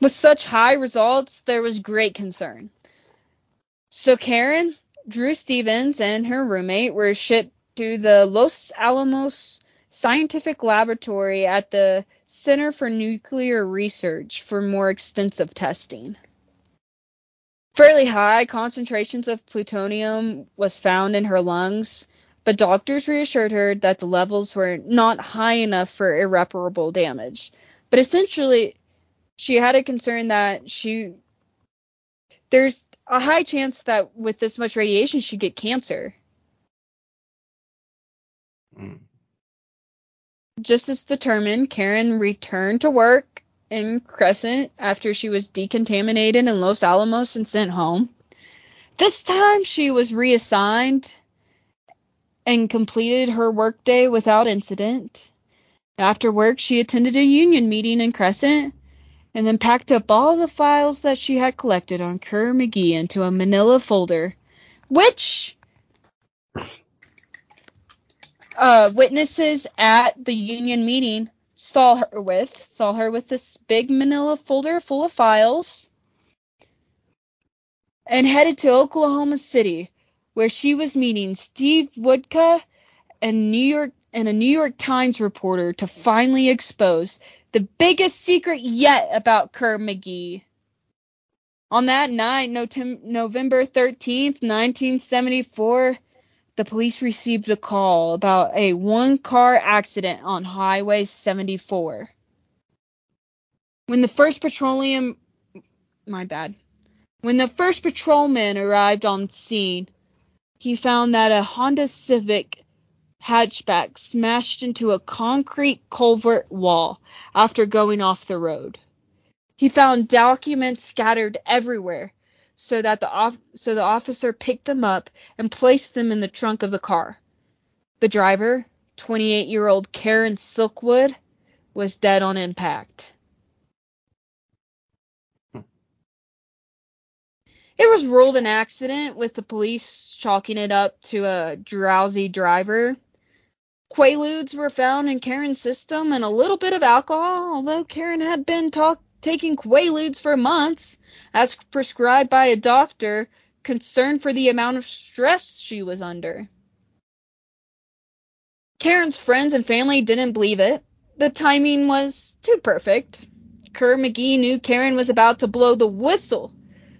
With such high results, there was great concern. So Karen, Drew Stephens, and her roommate were shipped to the Los Alamos Scientific Laboratory at the Center for Nuclear Research for more extensive testing. Fairly high concentrations of plutonium was found in her lungs, but doctors reassured her that the levels were not high enough for irreparable damage. But essentially, she had a concern that she there's a high chance that with this much radiation she'd get cancer. Mm. Just as determined, Karen returned to work in Crescent after she was decontaminated in Los Alamos and sent home. This time she was reassigned and completed her workday without incident. After work, she attended a union meeting in Crescent and then packed up all the files that she had collected on Kerr McGee into a manila folder, which uh, witnesses at the union meeting saw her with saw her with this big manila folder full of files and headed to Oklahoma City where she was meeting Steve Woodka and New York and a New York Times reporter to finally expose the biggest secret yet about Kerr McGee. On that night, November 13th, 1974, the police received a call about a one car accident on Highway 74. When the first petroleum my bad. When the first patrolman arrived on scene, he found that a Honda Civic hatchback smashed into a concrete culvert wall after going off the road. He found documents scattered everywhere, so that the off- so the officer picked them up and placed them in the trunk of the car. The driver, 28-year-old Karen Silkwood, was dead on impact. It was ruled an accident, with the police chalking it up to a drowsy driver. Quaaludes were found in Karen's system and a little bit of alcohol, although Karen had been talk- taking Quaaludes for months, as prescribed by a doctor concerned for the amount of stress she was under. Karen's friends and family didn't believe it. The timing was too perfect. Kerr McGee knew Karen was about to blow the whistle,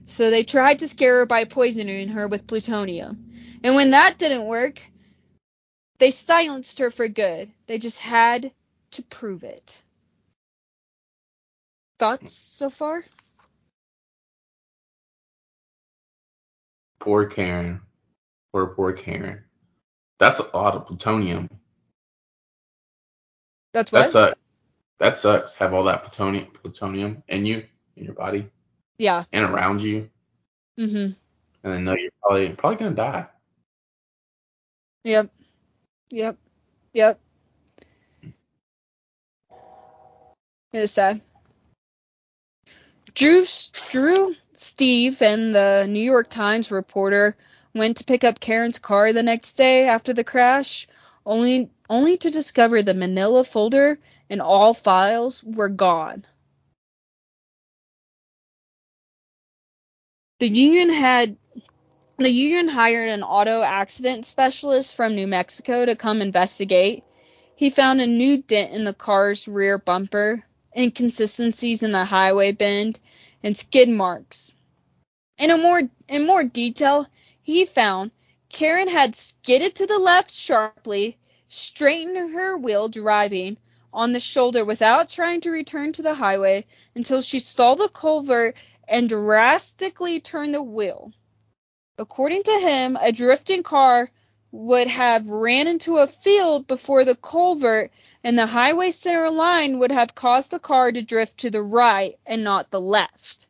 so they tried to scare her by poisoning her with plutonium. And when that didn't work, They silenced her for good. They just had to prove it. Thoughts so far? Poor Karen. Poor, poor Karen. That's a lot of plutonium. That's what? That sucks. That sucks. Have all that plutonium, plutonium in you, in your body, yeah. and around you, Mhm. and then know you're probably probably gonna die. Yep. Yep. Yep. It is sad. Drew, Drew, Steve, and the New York Times reporter went to pick up Karen's car the next day after the crash, only only to discover the manila folder and all files were gone. The union had the union hired an auto accident specialist from New Mexico to come investigate. He found a new dent in the car's rear bumper, inconsistencies in the highway bend, and skid marks. In a more in more detail, he found Karen had skidded to the left sharply, straightened her wheel driving on the shoulder without trying to return to the highway until she saw the culvert and drastically turn the wheel. According to him, a drifting car would have ran into a field before the culvert, and the highway center line would have caused the car to drift to the right and not the left.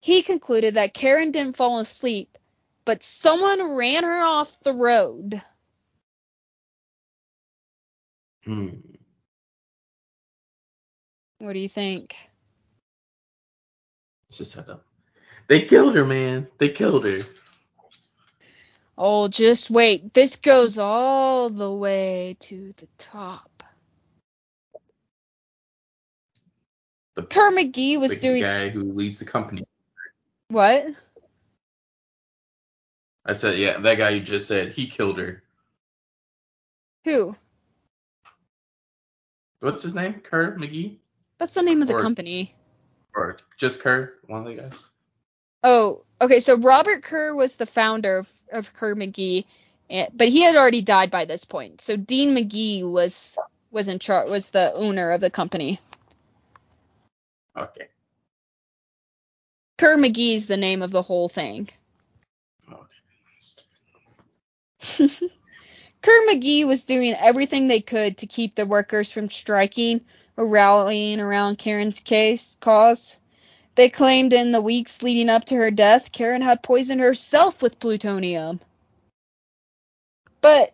He concluded that Karen didn't fall asleep, but someone ran her off the road. Hmm. What do you think? Just set up. They killed her, man. They killed her. Oh, just wait. This goes all the way to the top. The, Kerr McGee was the doing guy who leads the company. what? I said, yeah, that guy you just said, he killed her. Who? What's his name? Kerr McGee? That's the name of the Or- company. Or just Kerr? One of the guys? Oh, okay. So Robert Kerr was the founder of, of Kerr McGee, and, but he had already died by this point. So Dean McGee was was in charge, was the owner of the company. Okay. Kerr McGee's the name of the whole thing. okay. [LAUGHS] Kerr McGee was doing everything they could to keep the workers from striking rallying around Karen's case cause. They claimed in the weeks leading up to her death, Karen had poisoned herself with plutonium. But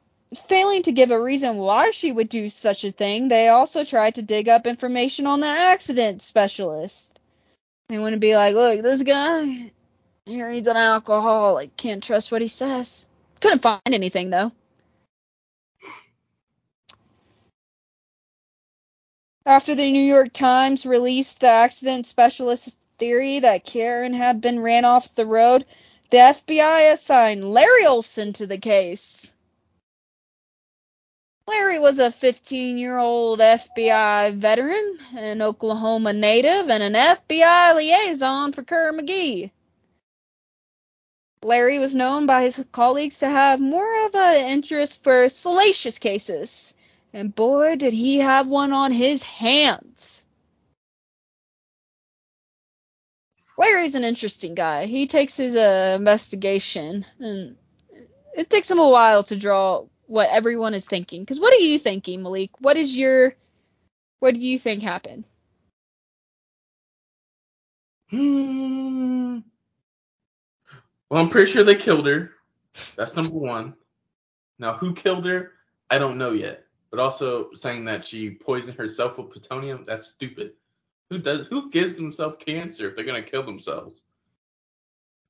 failing to give a reason why she would do such a thing, they also tried to dig up information on the accident specialist. They wouldn't be like, look, this guy, here he's an alcoholic, can't trust what he says. Couldn't find anything though. After the New York Times released the accident specialist's theory that Karen had been ran off the road, the FBI assigned Larry Olson to the case. Larry was a 15 year old FBI veteran, an Oklahoma native, and an FBI liaison for Kerr McGee. Larry was known by his colleagues to have more of an interest for salacious cases, and boy, did he have one on his hands. Larry's an interesting guy. He takes his uh, investigation, and it takes him a while to draw what everyone is thinking. Because what are you thinking, Malik? What is your, what do you think happened? Hmm. Well, I'm pretty sure they killed her. That's number one. Now, who killed her? I don't know yet. But also saying that she poisoned herself with plutonium, that's stupid. Who does? Who gives themselves cancer if they're gonna kill themselves?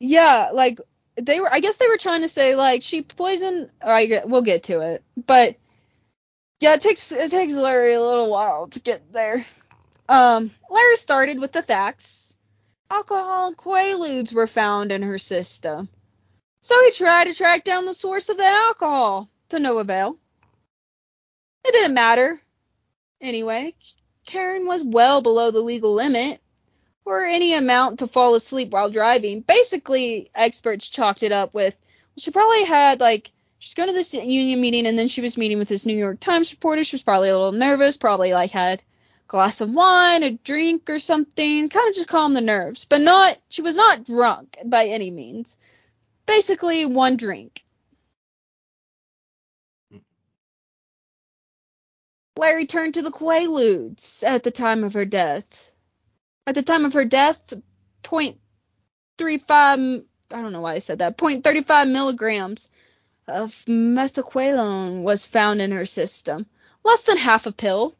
Yeah, like they were. I guess they were trying to say like she poisoned. I get, we'll get to it, but yeah, it takes it takes Larry a little while to get there. Um, Larry started with the facts. Alcohol and quaaludes were found in her system, so he tried to track down the source of the alcohol to no avail. It didn't matter. Anyway, Karen was well below the legal limit or any amount to fall asleep while driving. Basically, experts chalked it up with she probably had like She's going to this union meeting, and then she was meeting with this New York Times reporter. She was probably a little nervous, probably like had a glass of wine, a drink, or something, kind of just calm the nerves. But not, she was not drunk by any means. Basically, one drink. Larry turned to the Quaaludes at the time of her death. At the time of her death, 0.35, I don't know why I said that, 0.35 milligrams of methaqualone was found in her system. Less than half a pill.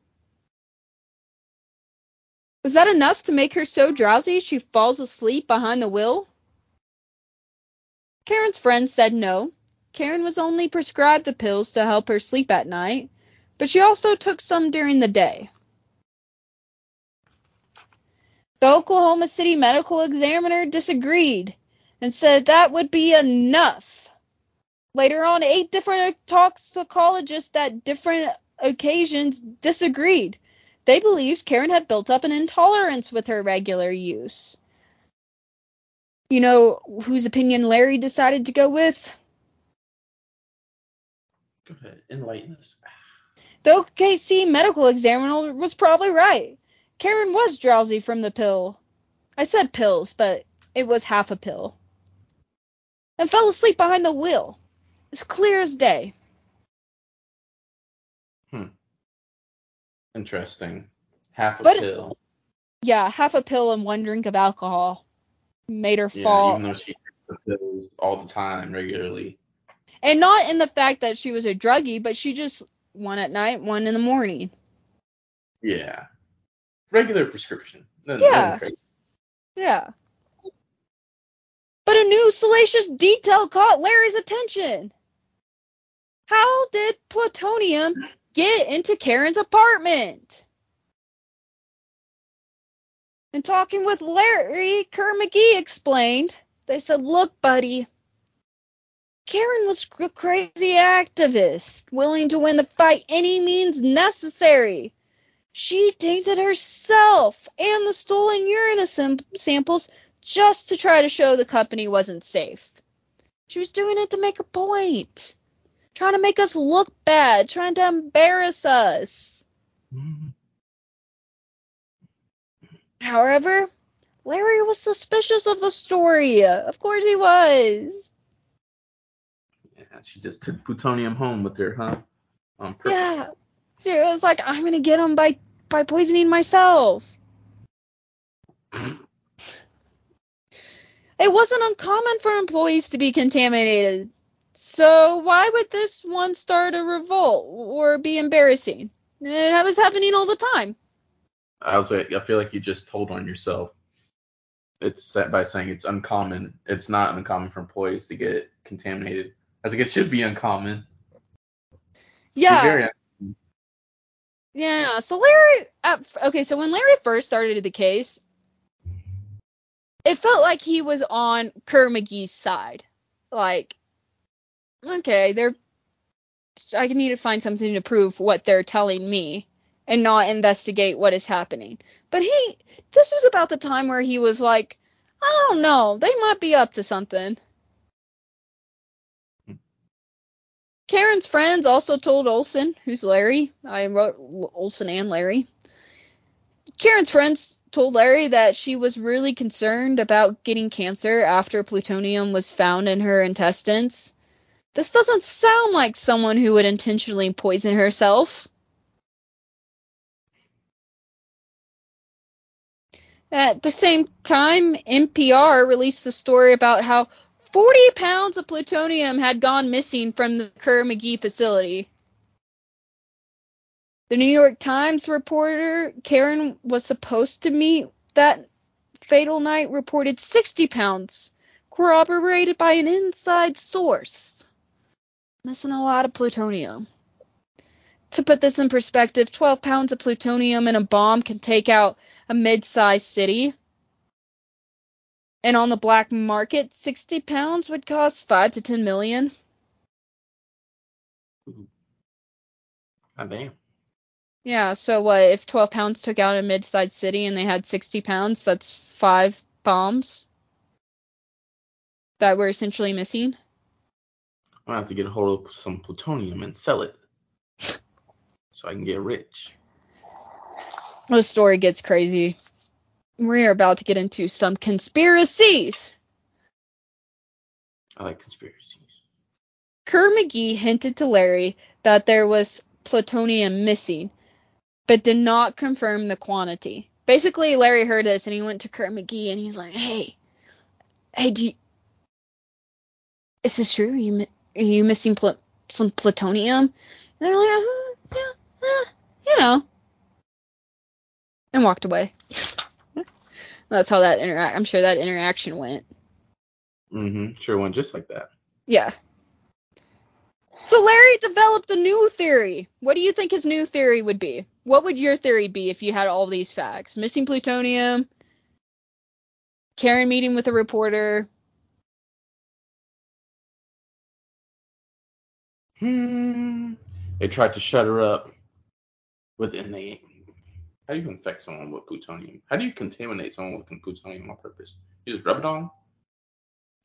Was that enough to make her so drowsy she falls asleep behind the wheel? Karen's friends said no. Karen was only prescribed the pills to help her sleep at night, but she also took some during the day. The Oklahoma City medical examiner disagreed and said that would be enough. Later on, eight different toxicologists at different occasions disagreed. They believed Karen had built up an intolerance with her regular use. You know whose opinion Larry decided to go with? Go ahead, enlighten us. The OKC medical examiner was probably right. Karen was drowsy from the pill. I said pills, but it was half a pill. And fell asleep behind the wheel. As clear as day. Hmm. Interesting. Half a But- pill. Yeah, half a pill and one drink of alcohol made her Yeah, fall. even though she the pills all the time, regularly. and not in the fact that she was a druggie, but she just one at night, one in the morning. Yeah. Regular prescription. Nothing- Yeah. crazy. Yeah. But a new salacious detail caught Larry's attention. How did plutonium get into Karen's apartment? And talking with Larry, Kerr McGee explained. They said, Look, buddy, Karen was a crazy activist, willing to win the fight any means necessary. She tainted herself and the stolen urine sam- samples just to try to show the company wasn't safe. She was doing it to make a point, trying to make us look bad, trying to embarrass us. Mhm. However, Larry was suspicious of the story. Of course he was. She just took plutonium home with her, huh? On purpose. Yeah. She was like, I'm gonna get him by by poisoning myself. It wasn't uncommon for employees to be contaminated. So why would this one start a revolt or be embarrassing? It was happening all the time. I was like, I feel like you just told on yourself. It's by saying it's uncommon. It's not uncommon for employees to get contaminated. I was like, it should be uncommon. Yeah. Yeah, so Larry, at, okay, so when Larry first started the case, it felt like he was on Kerr McGee's side. Like, okay, they're, I need to find something to prove what they're telling me and not investigate what is happening. But he, this was about the time where he was like, I don't know, they might be up to something. Karen's friends also told Olson, who's Larry. I wrote Olson and Larry. Karen's friends told Larry that she was really concerned about getting cancer after plutonium was found in her intestines. This doesn't sound like someone who would intentionally poison herself. At the same time, NPR released a story about how 40 pounds of plutonium had gone missing from the Kerr McGee facility. The New York Times reporter Karen was supposed to meet that fatal night reported 60 pounds, corroborated by an inside source. Missing a lot of plutonium. To put this in perspective, 12 pounds of plutonium in a bomb can take out a mid-sized city. And on the black market, 60 pounds would cost 5 to 10 million. God damn. Yeah, so what if 12 pounds took out a mid-sized city and they had 60 pounds? That's five bombs that were essentially missing. gonna have to get a hold of some plutonium and sell it, [LAUGHS] so I can get rich. The story gets crazy. We're about to get into some conspiracies. I like conspiracies. Kerr McGee hinted to Larry that there was plutonium missing, but did not confirm the quantity. Basically, Larry heard this and he went to Kerr McGee and he's like, "Hey, hey, do you, is this true? Are you are you missing pl- some plutonium?" And they're like, uh, "Yeah, uh, you know," and walked away. [LAUGHS] That's how that interact. I'm sure that interaction went. Mm-hmm. Sure went just like that. Yeah. So Larry developed a new theory. What do you think his new theory would be? What would your theory be if you had all these facts? Missing plutonium, Karen meeting with a reporter. Hmm. They tried to shut her up within they how do you infect someone with plutonium? How do you contaminate someone with plutonium on purpose? You just rub it on?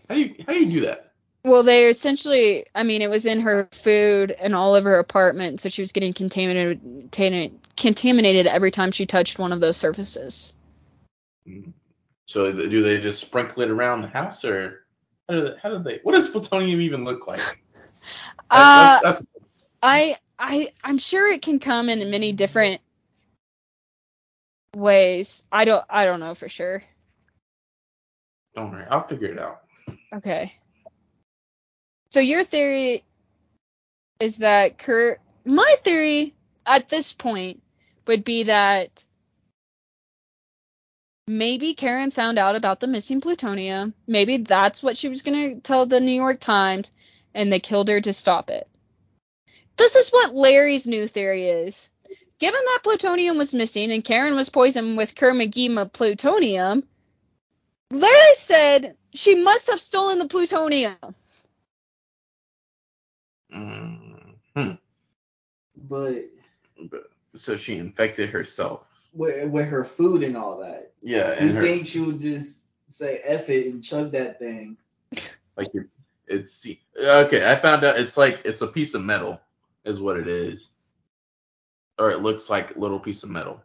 How do you how do you do that? Well, they essentially, I mean, it was in her food and all of her apartment, so she was getting contaminated, contaminated, contaminated every time she touched one of those surfaces. Mm. So do they just sprinkle it around the house or how do they, how do they what does plutonium even look like? [LAUGHS] Uh, that's, that's I I I'm sure it can come in many different ways. I don't I don't know for sure. don't worry, I'll figure it out. Okay. So your theory is that Kurt my theory at this point would be that maybe Karen found out about the missing plutonium. Maybe that's what she was going to tell the New York Times and they killed her to stop it. This is what Larry's new theory is. Given that plutonium was missing and Karen was poisoned with Kerr McGee plutonium, Larry said she must have stolen the plutonium. Mm-hmm. But But, so she infected herself. with, with her food and all that, Yeah, and you her think she would just say F it and chug that thing? like it's it's okay. I found out it's like it's a piece of metal is what it is, or it looks like a little piece of metal.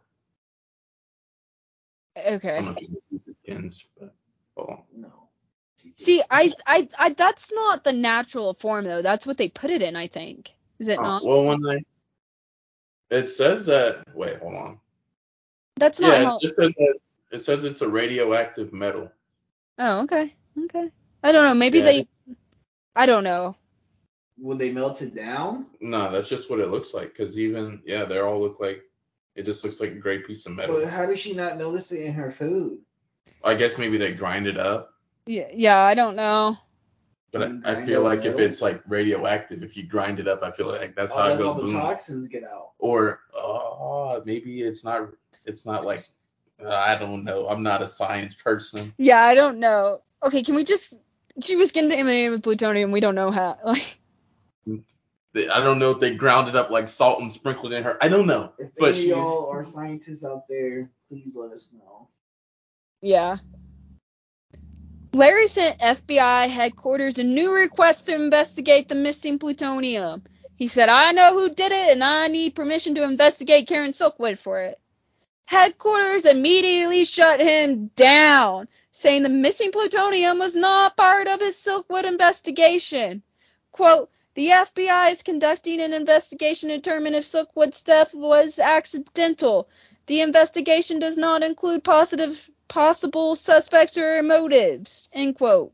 Okay. know if you can see but oh, No. See, I, I, I, that's not the natural form though. That's what they put it in. I think. Is it Oh, not? well, when they it says that wait, hold on. That's not Yeah, how. it just says that it says it's a radioactive metal. Oh, okay, okay. I don't know. Maybe Yeah. they. I don't know. Would they melt it down? No, that's just what it looks like. Cause even yeah, they all look like it just looks like a gray piece of metal. But how does she not notice it in her food? I guess maybe they grind it up. Yeah, yeah. I don't know. But I, I feel up like if it's like radioactive, if you grind it up, I feel like that's Oh, how it that's how goes the boom. toxins get out. Or oh, maybe it's not. It's not like uh, I don't know. I'm not a science person. Yeah, I don't know. Okay, can we just? She was getting contaminated with plutonium. We don't know how. [LAUGHS] Like, They- I don't know if they ground it up like salt and sprinkled it in her. I don't know. If But any of y'all are scientists out there, please let us know. yeah. Larry sent FBI headquarters a new request to investigate the missing plutonium. He said, I know who did it and I need permission to investigate Karen Silkwood for it. Headquarters immediately shut him down, saying the missing plutonium was not part of his Silkwood investigation. Quote, the FBI is conducting an investigation to determine if Silkwood's death was accidental. The investigation does not include positive possible suspects or motives. End quote.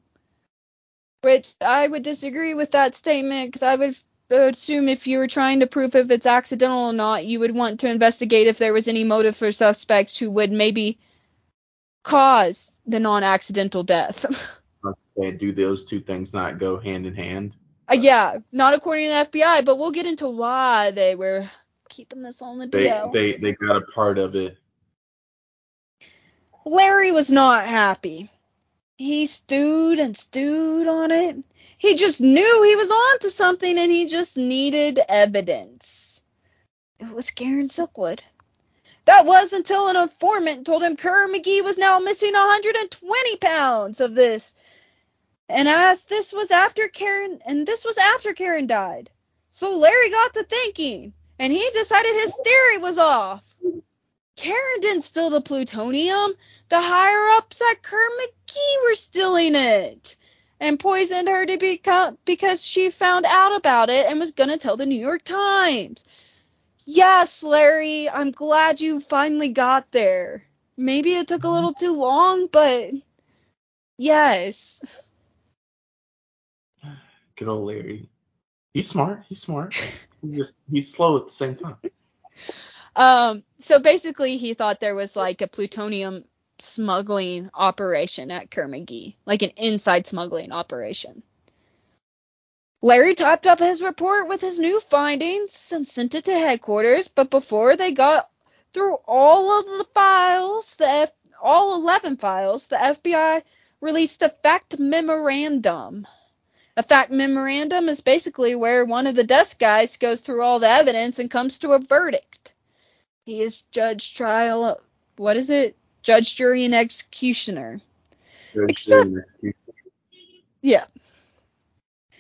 Which I would disagree with that statement because I would assume if you were trying to prove if it's accidental or not, you would want to investigate if there was any motive for suspects who would maybe cause the non-accidental death. [LAUGHS] Do those two things not go hand in hand? Uh, yeah, not according to the FBI, but we'll get into why they were keeping this on the They DL. they they got a part of it. Larry was not happy. He stewed and stewed on it. He just knew he was on to something and he just needed evidence. It was Karen Silkwood. That was until an informant told him Kerr McGee was now missing 120 pounds of this And as this was after Karen, and this was after Karen died. So Larry got to thinking, and he decided his theory was off. Karen didn't steal the plutonium. The higher ups at Kerr McGee were stealing it and poisoned her to become because she found out about it and was going to tell the New York Times. Yes, Larry, I'm glad you finally got there. Maybe it took a little too long, but yes. Good old Larry. He's smart. He's smart. [LAUGHS] He's just he's slow at the same time. Um, so basically, he thought there was like a plutonium smuggling operation at Kerr McGee, like an inside smuggling operation. Larry typed up his report with his new findings and sent it to headquarters, but before they got through all of the files, the F- all 11 files, the FBI released a fact memorandum. A fact memorandum is basically where one of the desk guys goes through all the evidence and comes to a verdict. He is judge, trial, what is it? Judge, jury, and executioner. Except- Yeah.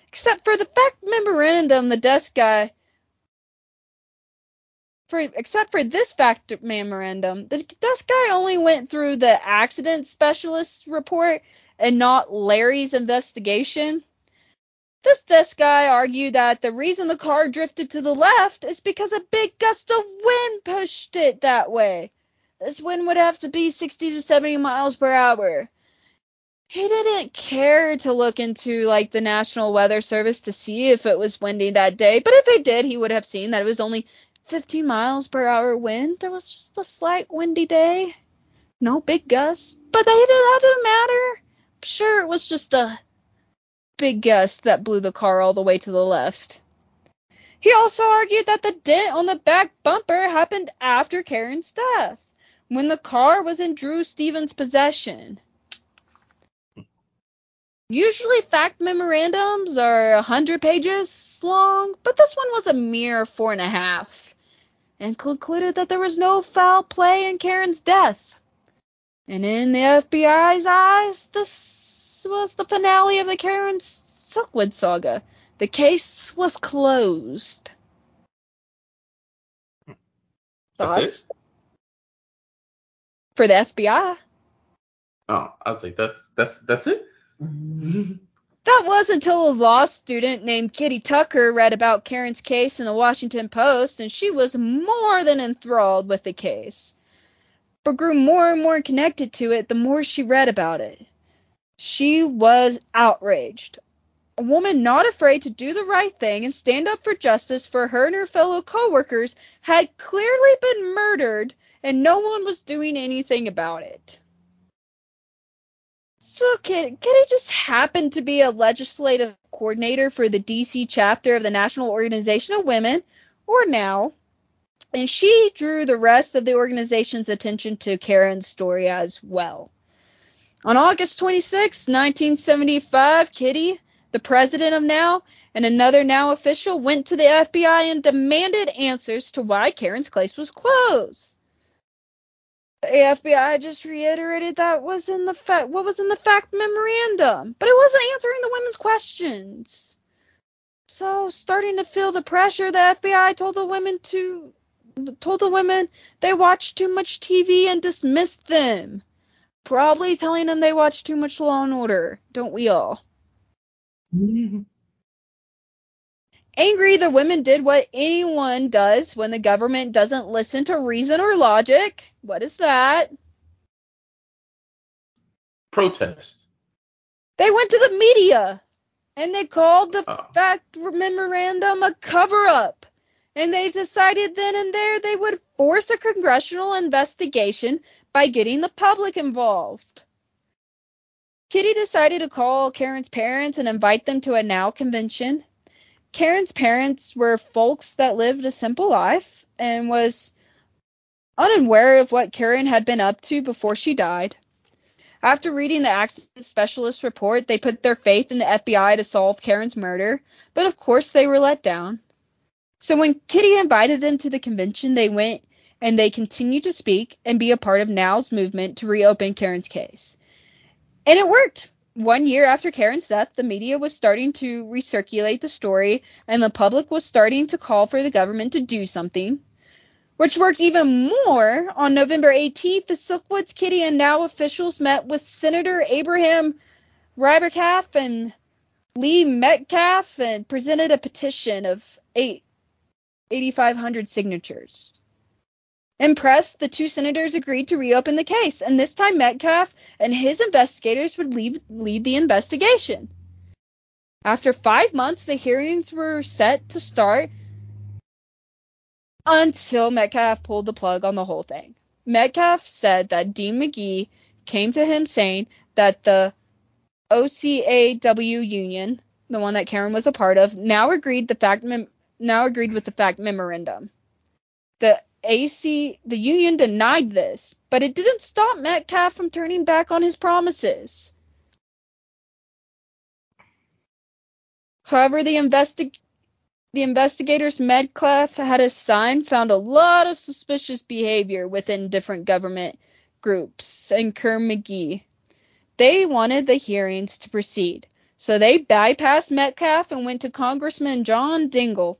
Except for the fact memorandum, the desk guy. For except for this fact memorandum, the desk guy only went through the accident specialist report and not Larry's investigation. This desk guy argued that the reason the car drifted to the left is because a big gust of wind pushed it that way. This wind would have to be 60 to 70 miles per hour. He didn't care to look into like the National Weather Service to see if it was windy that day, but if he did, he would have seen that it was only 15 miles per hour wind. There was just a slight windy day. No big gusts. But that didn't matter. Sure, it was just a big gust that blew the car all the way to the left. He also argued that the dent on the back bumper happened after Karen's death, when the car was in Drew Stephens' possession. Usually, fact memorandums are 100 pages long, but this one was a mere four and a half, and concluded that there was no foul play in Karen's death. And in the FBI's eyes, this was the finale of the Karen Silkwood saga. The case was closed. Thoughts for the FBI? Oh, I was like, that's that's that's it. That was until a law student named Kitty Tucker read about Karen's case in the Washington Post, and she was more than enthralled with the case, but grew more and more connected to it the more she read about it. She was outraged. A woman not afraid to do the right thing and stand up for justice for her and her fellow coworkers had clearly been murdered, and no one was doing anything about it. So Kitty, Kitty just happened to be a legislative coordinator for the DC chapter of the National Organization of Women, or NOW, and she drew the rest of the organization's attention to Karen's story as well. On August 26, 1975, Kitty, the president of NOW, and another NOW official went to the FBI and demanded answers to why Karen's case was closed. The FBI just reiterated that was in the fa- what was in the fact memorandum, but it wasn't answering the women's questions. So, starting to feel the pressure, the FBI told the women to told the women they watched too much TV and dismissed them. Probably telling them they watch too much Law and Order, don't we all? Mm-hmm. Angry, the women did what anyone does when the government doesn't listen to reason or logic. What is that? Protest. They went to the media and they called the Oh. fact memorandum a cover up. And they decided then and there they would force a congressional investigation by getting the public involved. Kitty decided to call Karen's parents and invite them to a NOW convention. Karen's parents were folks that lived a simple life and was unaware of what Karen had been up to before she died. After reading the accident specialist report, they put their faith in the FBI to solve Karen's murder, but of course they were let down. So when Kitty invited them to the convention, they went and they continued to speak and be a part of NOW's movement to reopen Karen's case. And it worked. one year after Karen's death, the media was starting to recirculate the story, and the public was starting to call for the government to do something. Which worked even more. On November 18th, the Silkwoods Kitty and Now officials met with Senator Abraham Ribicoff and Lee Metcalf and presented a petition of eight, 8,500 signatures. Impressed, the two senators agreed to reopen the case, and this time Metcalf and his investigators would lead, lead the investigation. After five months, the hearings were set to start until Metcalf pulled the plug on the whole thing. Metcalf said that Dean McGee came to him saying that the OCAW union, the one that Karen was a part of, now agreed the fact mem- now agreed with the fact memorandum. The AC the union denied this, but it didn't stop Metcalf from turning back on his promises. However, the investi- the investigators Metcalf had assigned found a lot of suspicious behavior within different government groups and Kerr McGee. They wanted the hearings to proceed, so they bypassed Metcalf and went to Congressman John Dingell.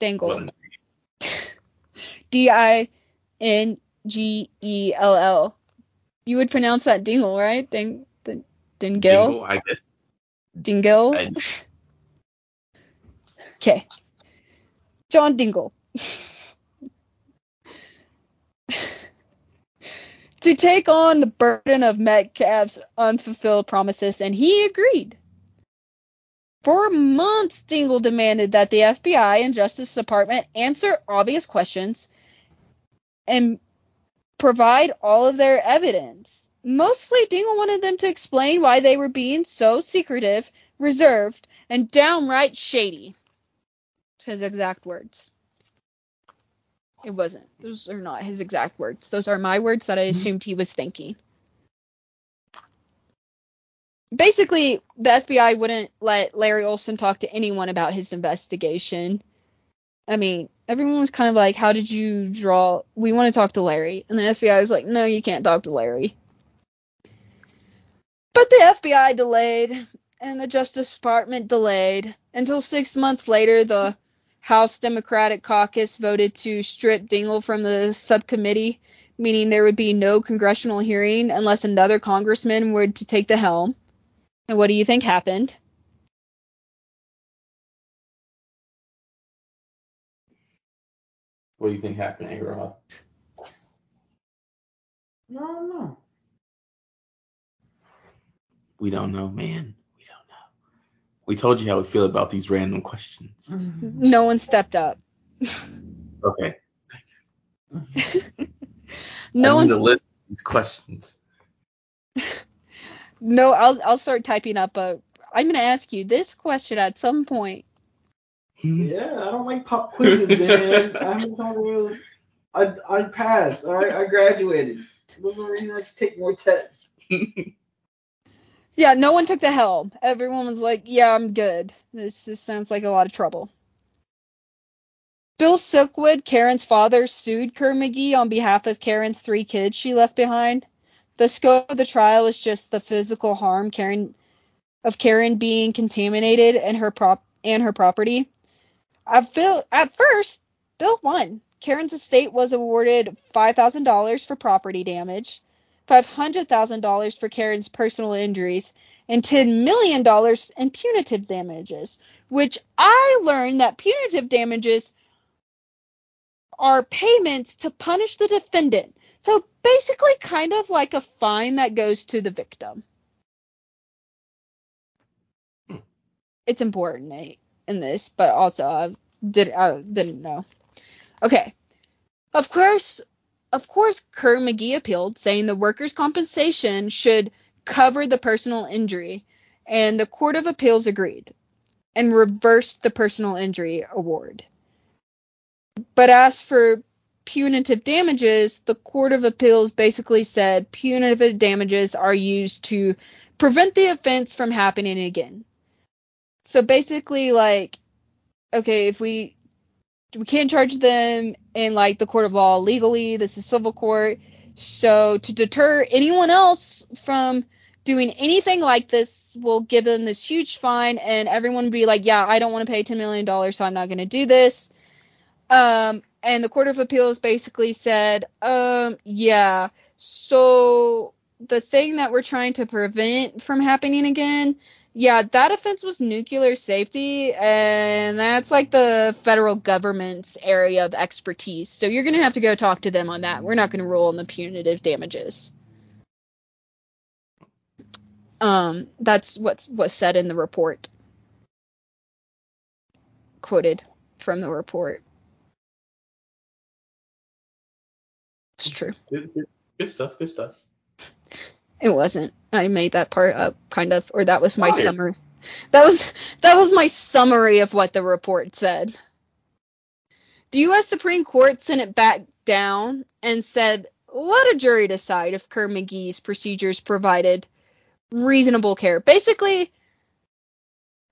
Dingell. [LAUGHS] D I N G E L L. You would pronounce that Dingle, right? Ding, ding, Dingle? Dingle, I guess. Dingle? [LAUGHS] Okay. John Dingle. [LAUGHS] to take on the burden of Metcalf's unfulfilled promises, and he agreed. For months, Dingle demanded that the FBI and Justice Department answer obvious questions and provide all of their evidence. Mostly, Dingle wanted them to explain why they were being so secretive, reserved, and downright shady. His exact words. It wasn't. Those are not his exact words. Those are my words that I assumed he was thinking. Basically, the FBI wouldn't let Larry Olson talk to anyone about his investigation. I mean, everyone was kind of like, How did you draw? We want to talk to Larry. And the FBI was like, No, you can't talk to Larry. But the FBI delayed, and the Justice Department delayed until six months later, the House Democratic Caucus voted to strip Dingle from the subcommittee, meaning there would be no congressional hearing unless another congressman were to take the helm. And what do you think happened? What do you think happened, A Rod? No, no. We don't know, man. We don't know. We told you how we feel about these random questions. No one stepped up. Okay. [LAUGHS] No I need one's to list these questions. No. I'll I'll start typing up a. I'm gonna ask you this question at some point. Yeah, I don't like pop quizzes, man. [LAUGHS] I haven't about. I I passed. All right, I graduated. There's no reason I should take more tests. Yeah, no one took the helm. Everyone was like, "Yeah, I'm good. This this sounds like a lot of trouble." Bill Silkwood, Karen's father, sued Kerr McGee on behalf of Karen's three kids she left behind. The scope of the trial is just the physical harm Karen of Karen being contaminated and her prop and her property. At, first, Bill won. Karen's estate was awarded $5,000 for property damage, $500,000 for Karen's personal injuries, and $10 million in punitive damages, which I learned that punitive damages are payments to punish the defendant. So basically, kind of like a fine that goes to the victim. It's important eh, in this, but also I did I didn't know. Okay, of course, of course, Kerr McGee appealed, saying the workers' compensation should cover the personal injury, and the Court of Appeals agreed and reversed the personal injury award. But as for punitive damages, the Court of Appeals basically said punitive damages are used to prevent the offense from happening again. So basically, like, okay, if we we can't charge them in like the court of law legally, this is civil court, So to deter anyone else from doing anything like this, we'll give them this huge fine, and everyone be like, "Yeah, I don't want to pay ten million dollars, so I'm not going to do this." Um, and the Court of Appeals basically said, um, yeah, so the thing that we're trying to prevent from happening again, yeah, that offense was nuclear safety, and that's like the federal government's area of expertise. So you're going to have to go talk to them on that. We're not going to rule on the punitive damages. Um, that's what's what's said in the report. Quoted from the report. It's true. Good, good, good stuff. Good stuff. It wasn't. I made that part up, kind of, or that was my Fire. summary. That was that was my summary of what the report said. The U.S. Supreme Court sent it back down and said, "Let a jury decide if Kerr McGee's procedures provided reasonable care." Basically,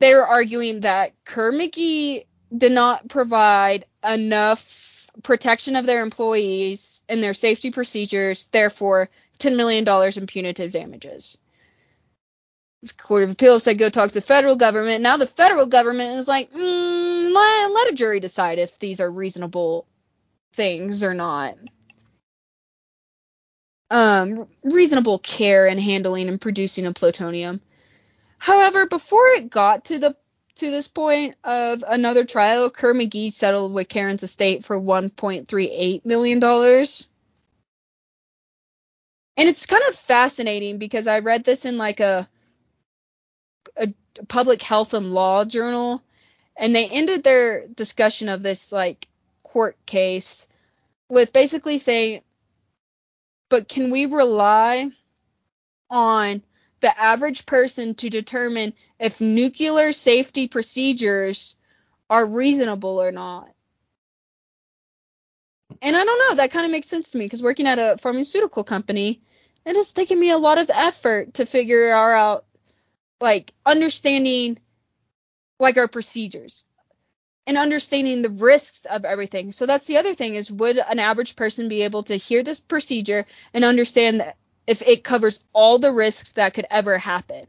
they were arguing that Kerr McGee did not provide enough protection of their employees and their safety procedures, therefore $10 million in punitive damages. The Court of Appeals said go talk to the federal government. Now the federal government is like, mm, let, let a jury decide if these are reasonable things or not. Um, reasonable care in handling and producing of plutonium. However, before it got to the to this point of another trial, Kerr McGee settled with Karen's estate for 1.38 million dollars. And it's kind of fascinating because I read this in like a a public health and law journal and they ended their discussion of this like court case with basically saying but can we rely on the average person to determine if nuclear safety procedures are reasonable or not. And I don't know, that kind of makes sense to me because working at a pharmaceutical company, it has taken me a lot of effort to figure out, like, understanding, like, our procedures and understanding the risks of everything. So that's the other thing is would an average person be able to hear this procedure and understand that if it covers all the risks that could ever happen?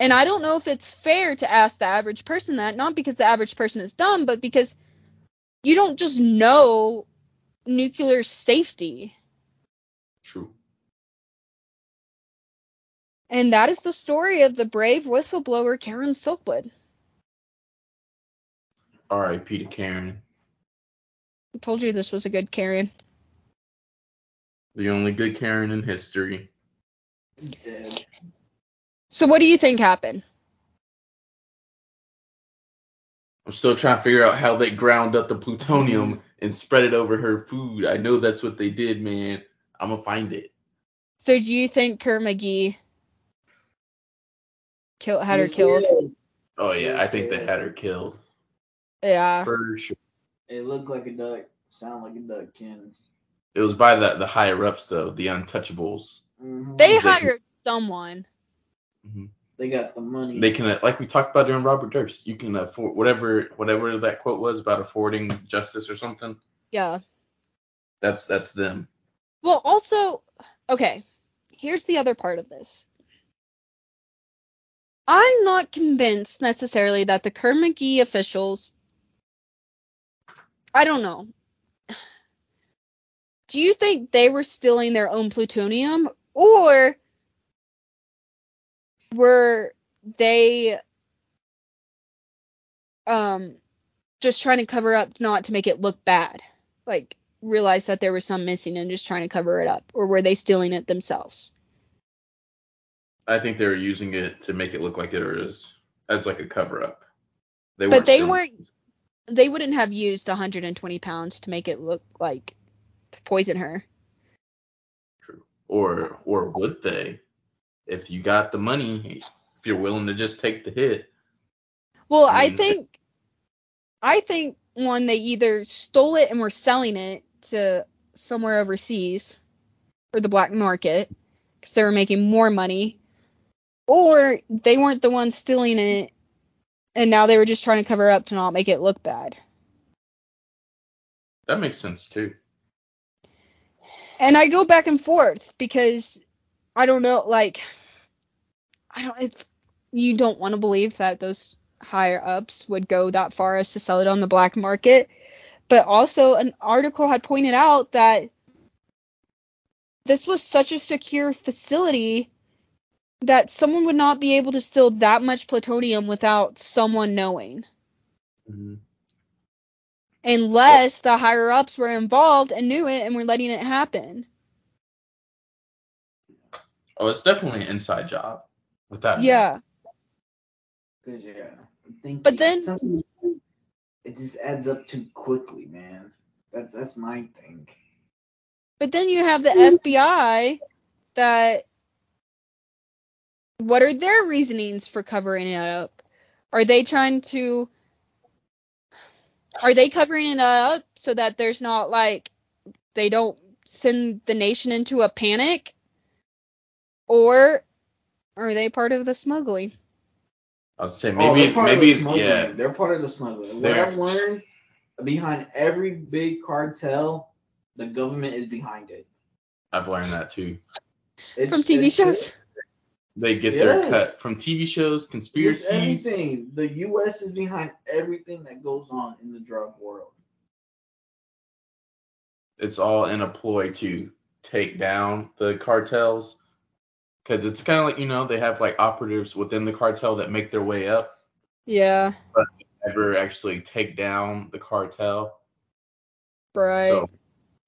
And I don't know if it's fair to ask the average person that, not because the average person is dumb, but because you don't just know nuclear safety. True. And that is the story of the brave whistleblower Karen Silkwood. R.I.P. to Karen. I told you this was a good Karen. The only good Karen in history. Dead. So what do you think happened? I'm still trying to figure out how they ground up the plutonium and spread it over her food. I know that's what they did, man. I'm gonna find it. So do you think Kerr McGee kill, had her killed? Oh yeah, I think they had her killed Yeah. for sure. It looked like a duck. Sound like a duck, Kins. It was by the the higher ups though, the untouchables. Mm-hmm. They They- hired someone. they got the money. They can, like we talked about during Robert Durst, you can afford whatever whatever that quote was about affording justice or something. Yeah. That's that's them. Well, also, okay, here's the other part of this. I'm not convinced necessarily that the Kerr McGee officials, I don't know. Do you think they were stealing their own plutonium or were they um just trying to cover up not to make it look bad? Like realize that there was some missing and just trying to cover it up or were they stealing it themselves? I think they were using it to make it look like it was as like a cover up. They But they weren't they wouldn't have used 120 pounds to make it look like poison her. True. Or or would they? If you got the money, if you're willing to just take the hit. Well, I I think I think one they either stole it and were selling it to somewhere overseas for the black market because they were making more money, or they weren't the ones stealing it and now they were just trying to cover up to not make it look bad. That makes sense too. And I go back and forth because I don't know, like, I don't, it's, you don't want to believe that those higher ups would go that far as to sell it on the black market. But also, an article had pointed out that this was such a secure facility that someone would not be able to steal that much plutonium without someone knowing. Mhm. Unless the higher ups were involved and knew it and were letting it happen. Oh, it's definitely an inside job. with that. Yeah. Cause yeah, I'm thinking But then- it just adds up too quickly, man. That's that's my thing. But then you have the FBI that what are their reasonings for covering it up? Are they trying to are they covering it up so that there's not like they don't send the nation into a panic? Or are they part of the smuggling? I was saying Oh, maybe they're part of maybe the smuggling. yeah. they're part of the smuggling. What They're- I've learned behind every big cartel, the government is behind it. I've learned that too. It's, From TV it's- shows? They get their cut from TV shows, It's conspiracies. everything. The U.S. is behind everything that goes on in the drug world. It's all in a ploy to take down the cartels. Because it's kind of like you know they have like operatives within the cartel that make their way up, Yeah, But never actually take down the cartel. right. So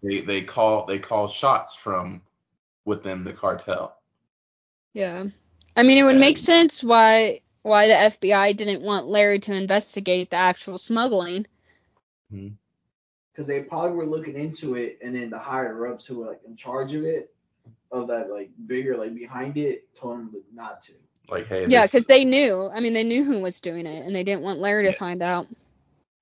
they they call they call shots from within the cartel. Yeah. I mean, it would Yeah. make sense why why the FBI didn't want Larry to investigate the actual smuggling. Hmm. Because they probably were looking into it, and then the higher ups who were like in charge of it, of that like bigger like behind it, told them not to. Like hey, Yeah, because they knew. I mean, they knew who was doing it, and they didn't want Larry to find out.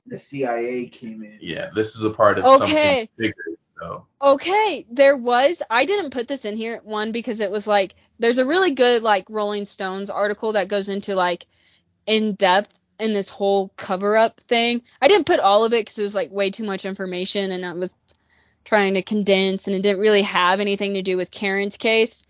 The CIA came in. yeah, this is a part of Okay. something bigger. So Okay, there was. I didn't put this in here one because it was like there's a really good like Rolling Stones article that goes into like in depth in this whole cover up thing. I didn't put all of it because it was like way too much information, and I was trying to condense, and it didn't really have anything to do with Karen's case.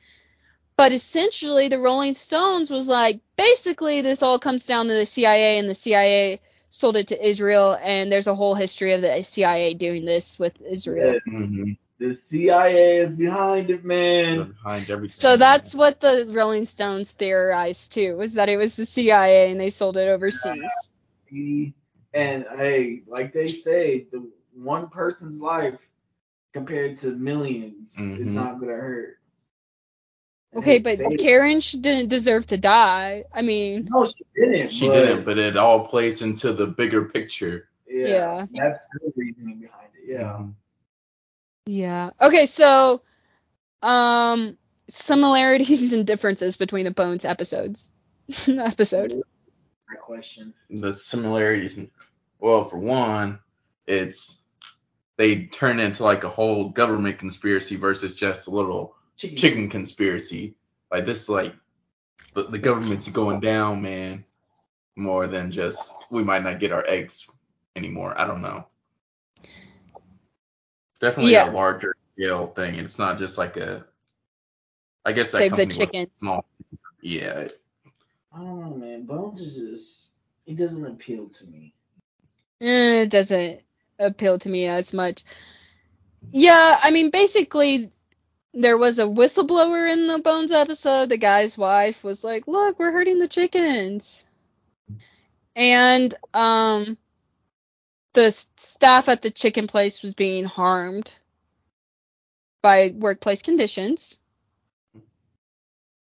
But essentially, the Rolling Stones was like basically this all comes down to the CIA, and the CIA sold it to Israel, and there's a whole history of the CIA doing this with Israel. Yes. The CIA is behind it, they're man. behind everything. So that's what the Rolling Stones theorized too, was that it was the CIA and they sold it overseas. And hey, like they say, the one person's life compared to 1000000s is Mhm. not gonna hurt. Okay, but Karen she didn't deserve to die. I mean, no, she didn't. She but, didn't, but it all plays into the bigger picture. yeah, Yeah. that's the reasoning behind it. Yeah. Mhm. Yeah. Okay, so um similarities [LAUGHS] and differences between the Bones episodes. [LAUGHS] episode. That question. The similarities, well, for one, it's they turn into like a whole government conspiracy versus just a little Chicken. chicken conspiracy. Like this, like the, the government's going down, man. More than just we might not get our eggs anymore. I don't know. Definitely Yeah. a larger scale thing. It's not just like a. I guess that Save the chickens. Small. Yeah, I don't know, man. Bones is just it doesn't appeal to me. Eh, it doesn't appeal to me as much. Yeah, I mean, basically, there was a whistleblower in the Bones episode. The guy's wife was like, "Look, we're hurting the chickens," and um, the staff at the chicken place was being harmed by workplace conditions,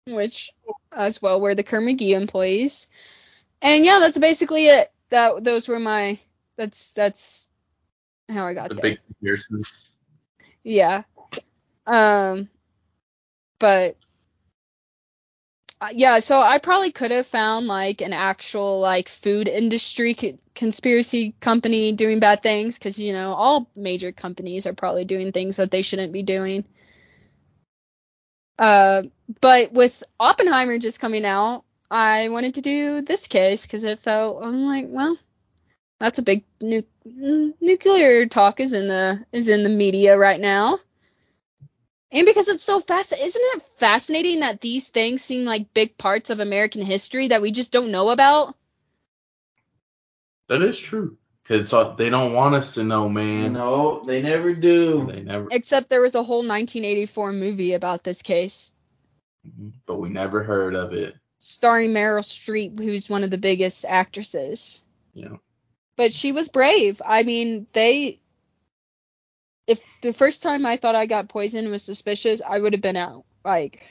which as well were the Kerr-McGee employees. And yeah, that's basically it. That those were my that's that's how I got the there. big comparisons. Yeah. Um but yeah, so I probably could have found like an actual like food industry co- conspiracy company doing bad things cuz you know, all major companies are probably doing things that they shouldn't be doing. Uh but with Oppenheimer just coming out, I wanted to do this case cuz it felt I'm like, well, that's a big nu- nuclear talk is in the is in the media right now. And because it's so fast, isn't it fascinating that these things seem like big parts of American history that we just don't know about? That is true. Cause uh, they don't want us to know, man. No, they never do. They never. Except there was a whole 1984 movie about this case, mm-hmm. But we never heard of it. starring Meryl Streep, who's one of the biggest actresses. You know. But she was brave. I mean, they. If the first time I thought I got poisoned was suspicious, I would have been out. Like,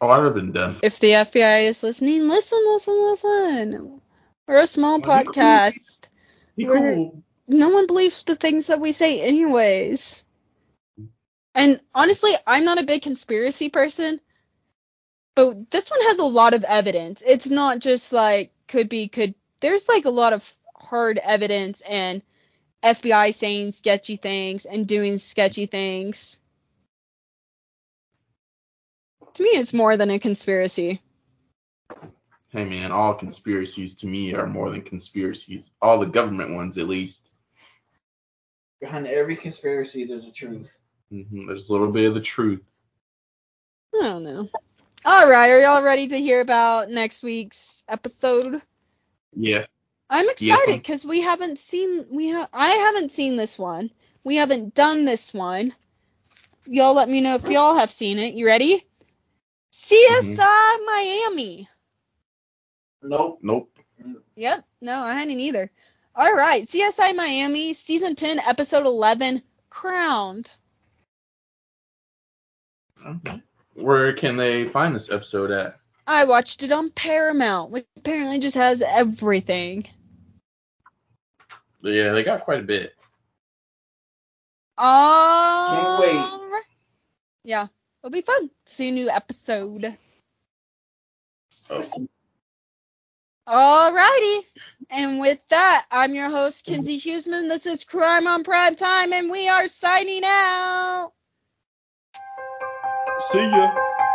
Oh, I'd have been done. if the FBI is listening, listen, listen, listen. We're a small Well, cool. podcast. Be cool. no one believes the things that we say anyways. And honestly, I'm not a big conspiracy person, but this one has a lot of evidence. It's not just like could be could there's like a lot of hard evidence and FBI saying sketchy things and doing sketchy things. To me, it's more than a conspiracy. Hey man, all conspiracies to me are more than conspiracies. All the government ones, at least. Behind every conspiracy, there's a truth. hmm There's a little bit of the truth. I don't know. All right, are y'all ready to hear about next week's episode? Yeah. I'm excited because we haven't seen we ha- I haven't seen this one. We haven't done this one. Y'all let me know if y'all have seen it. You ready? CSI Mm-hmm. Miami. Nope. Nope. Yep. No, I hadn't either. All right. CSI Miami season 10 episode 11 Crowned. Okay. Where can they find this episode at? I watched it on Paramount, which apparently just has everything. Yeah, they got quite a bit. Oh. wait. Yeah, it'll be fun to see a new episode. Oh. Alrighty. And with that, I'm your host, Kinsey Huseman. This is Crime on Prime Time, and we are signing out. See ya.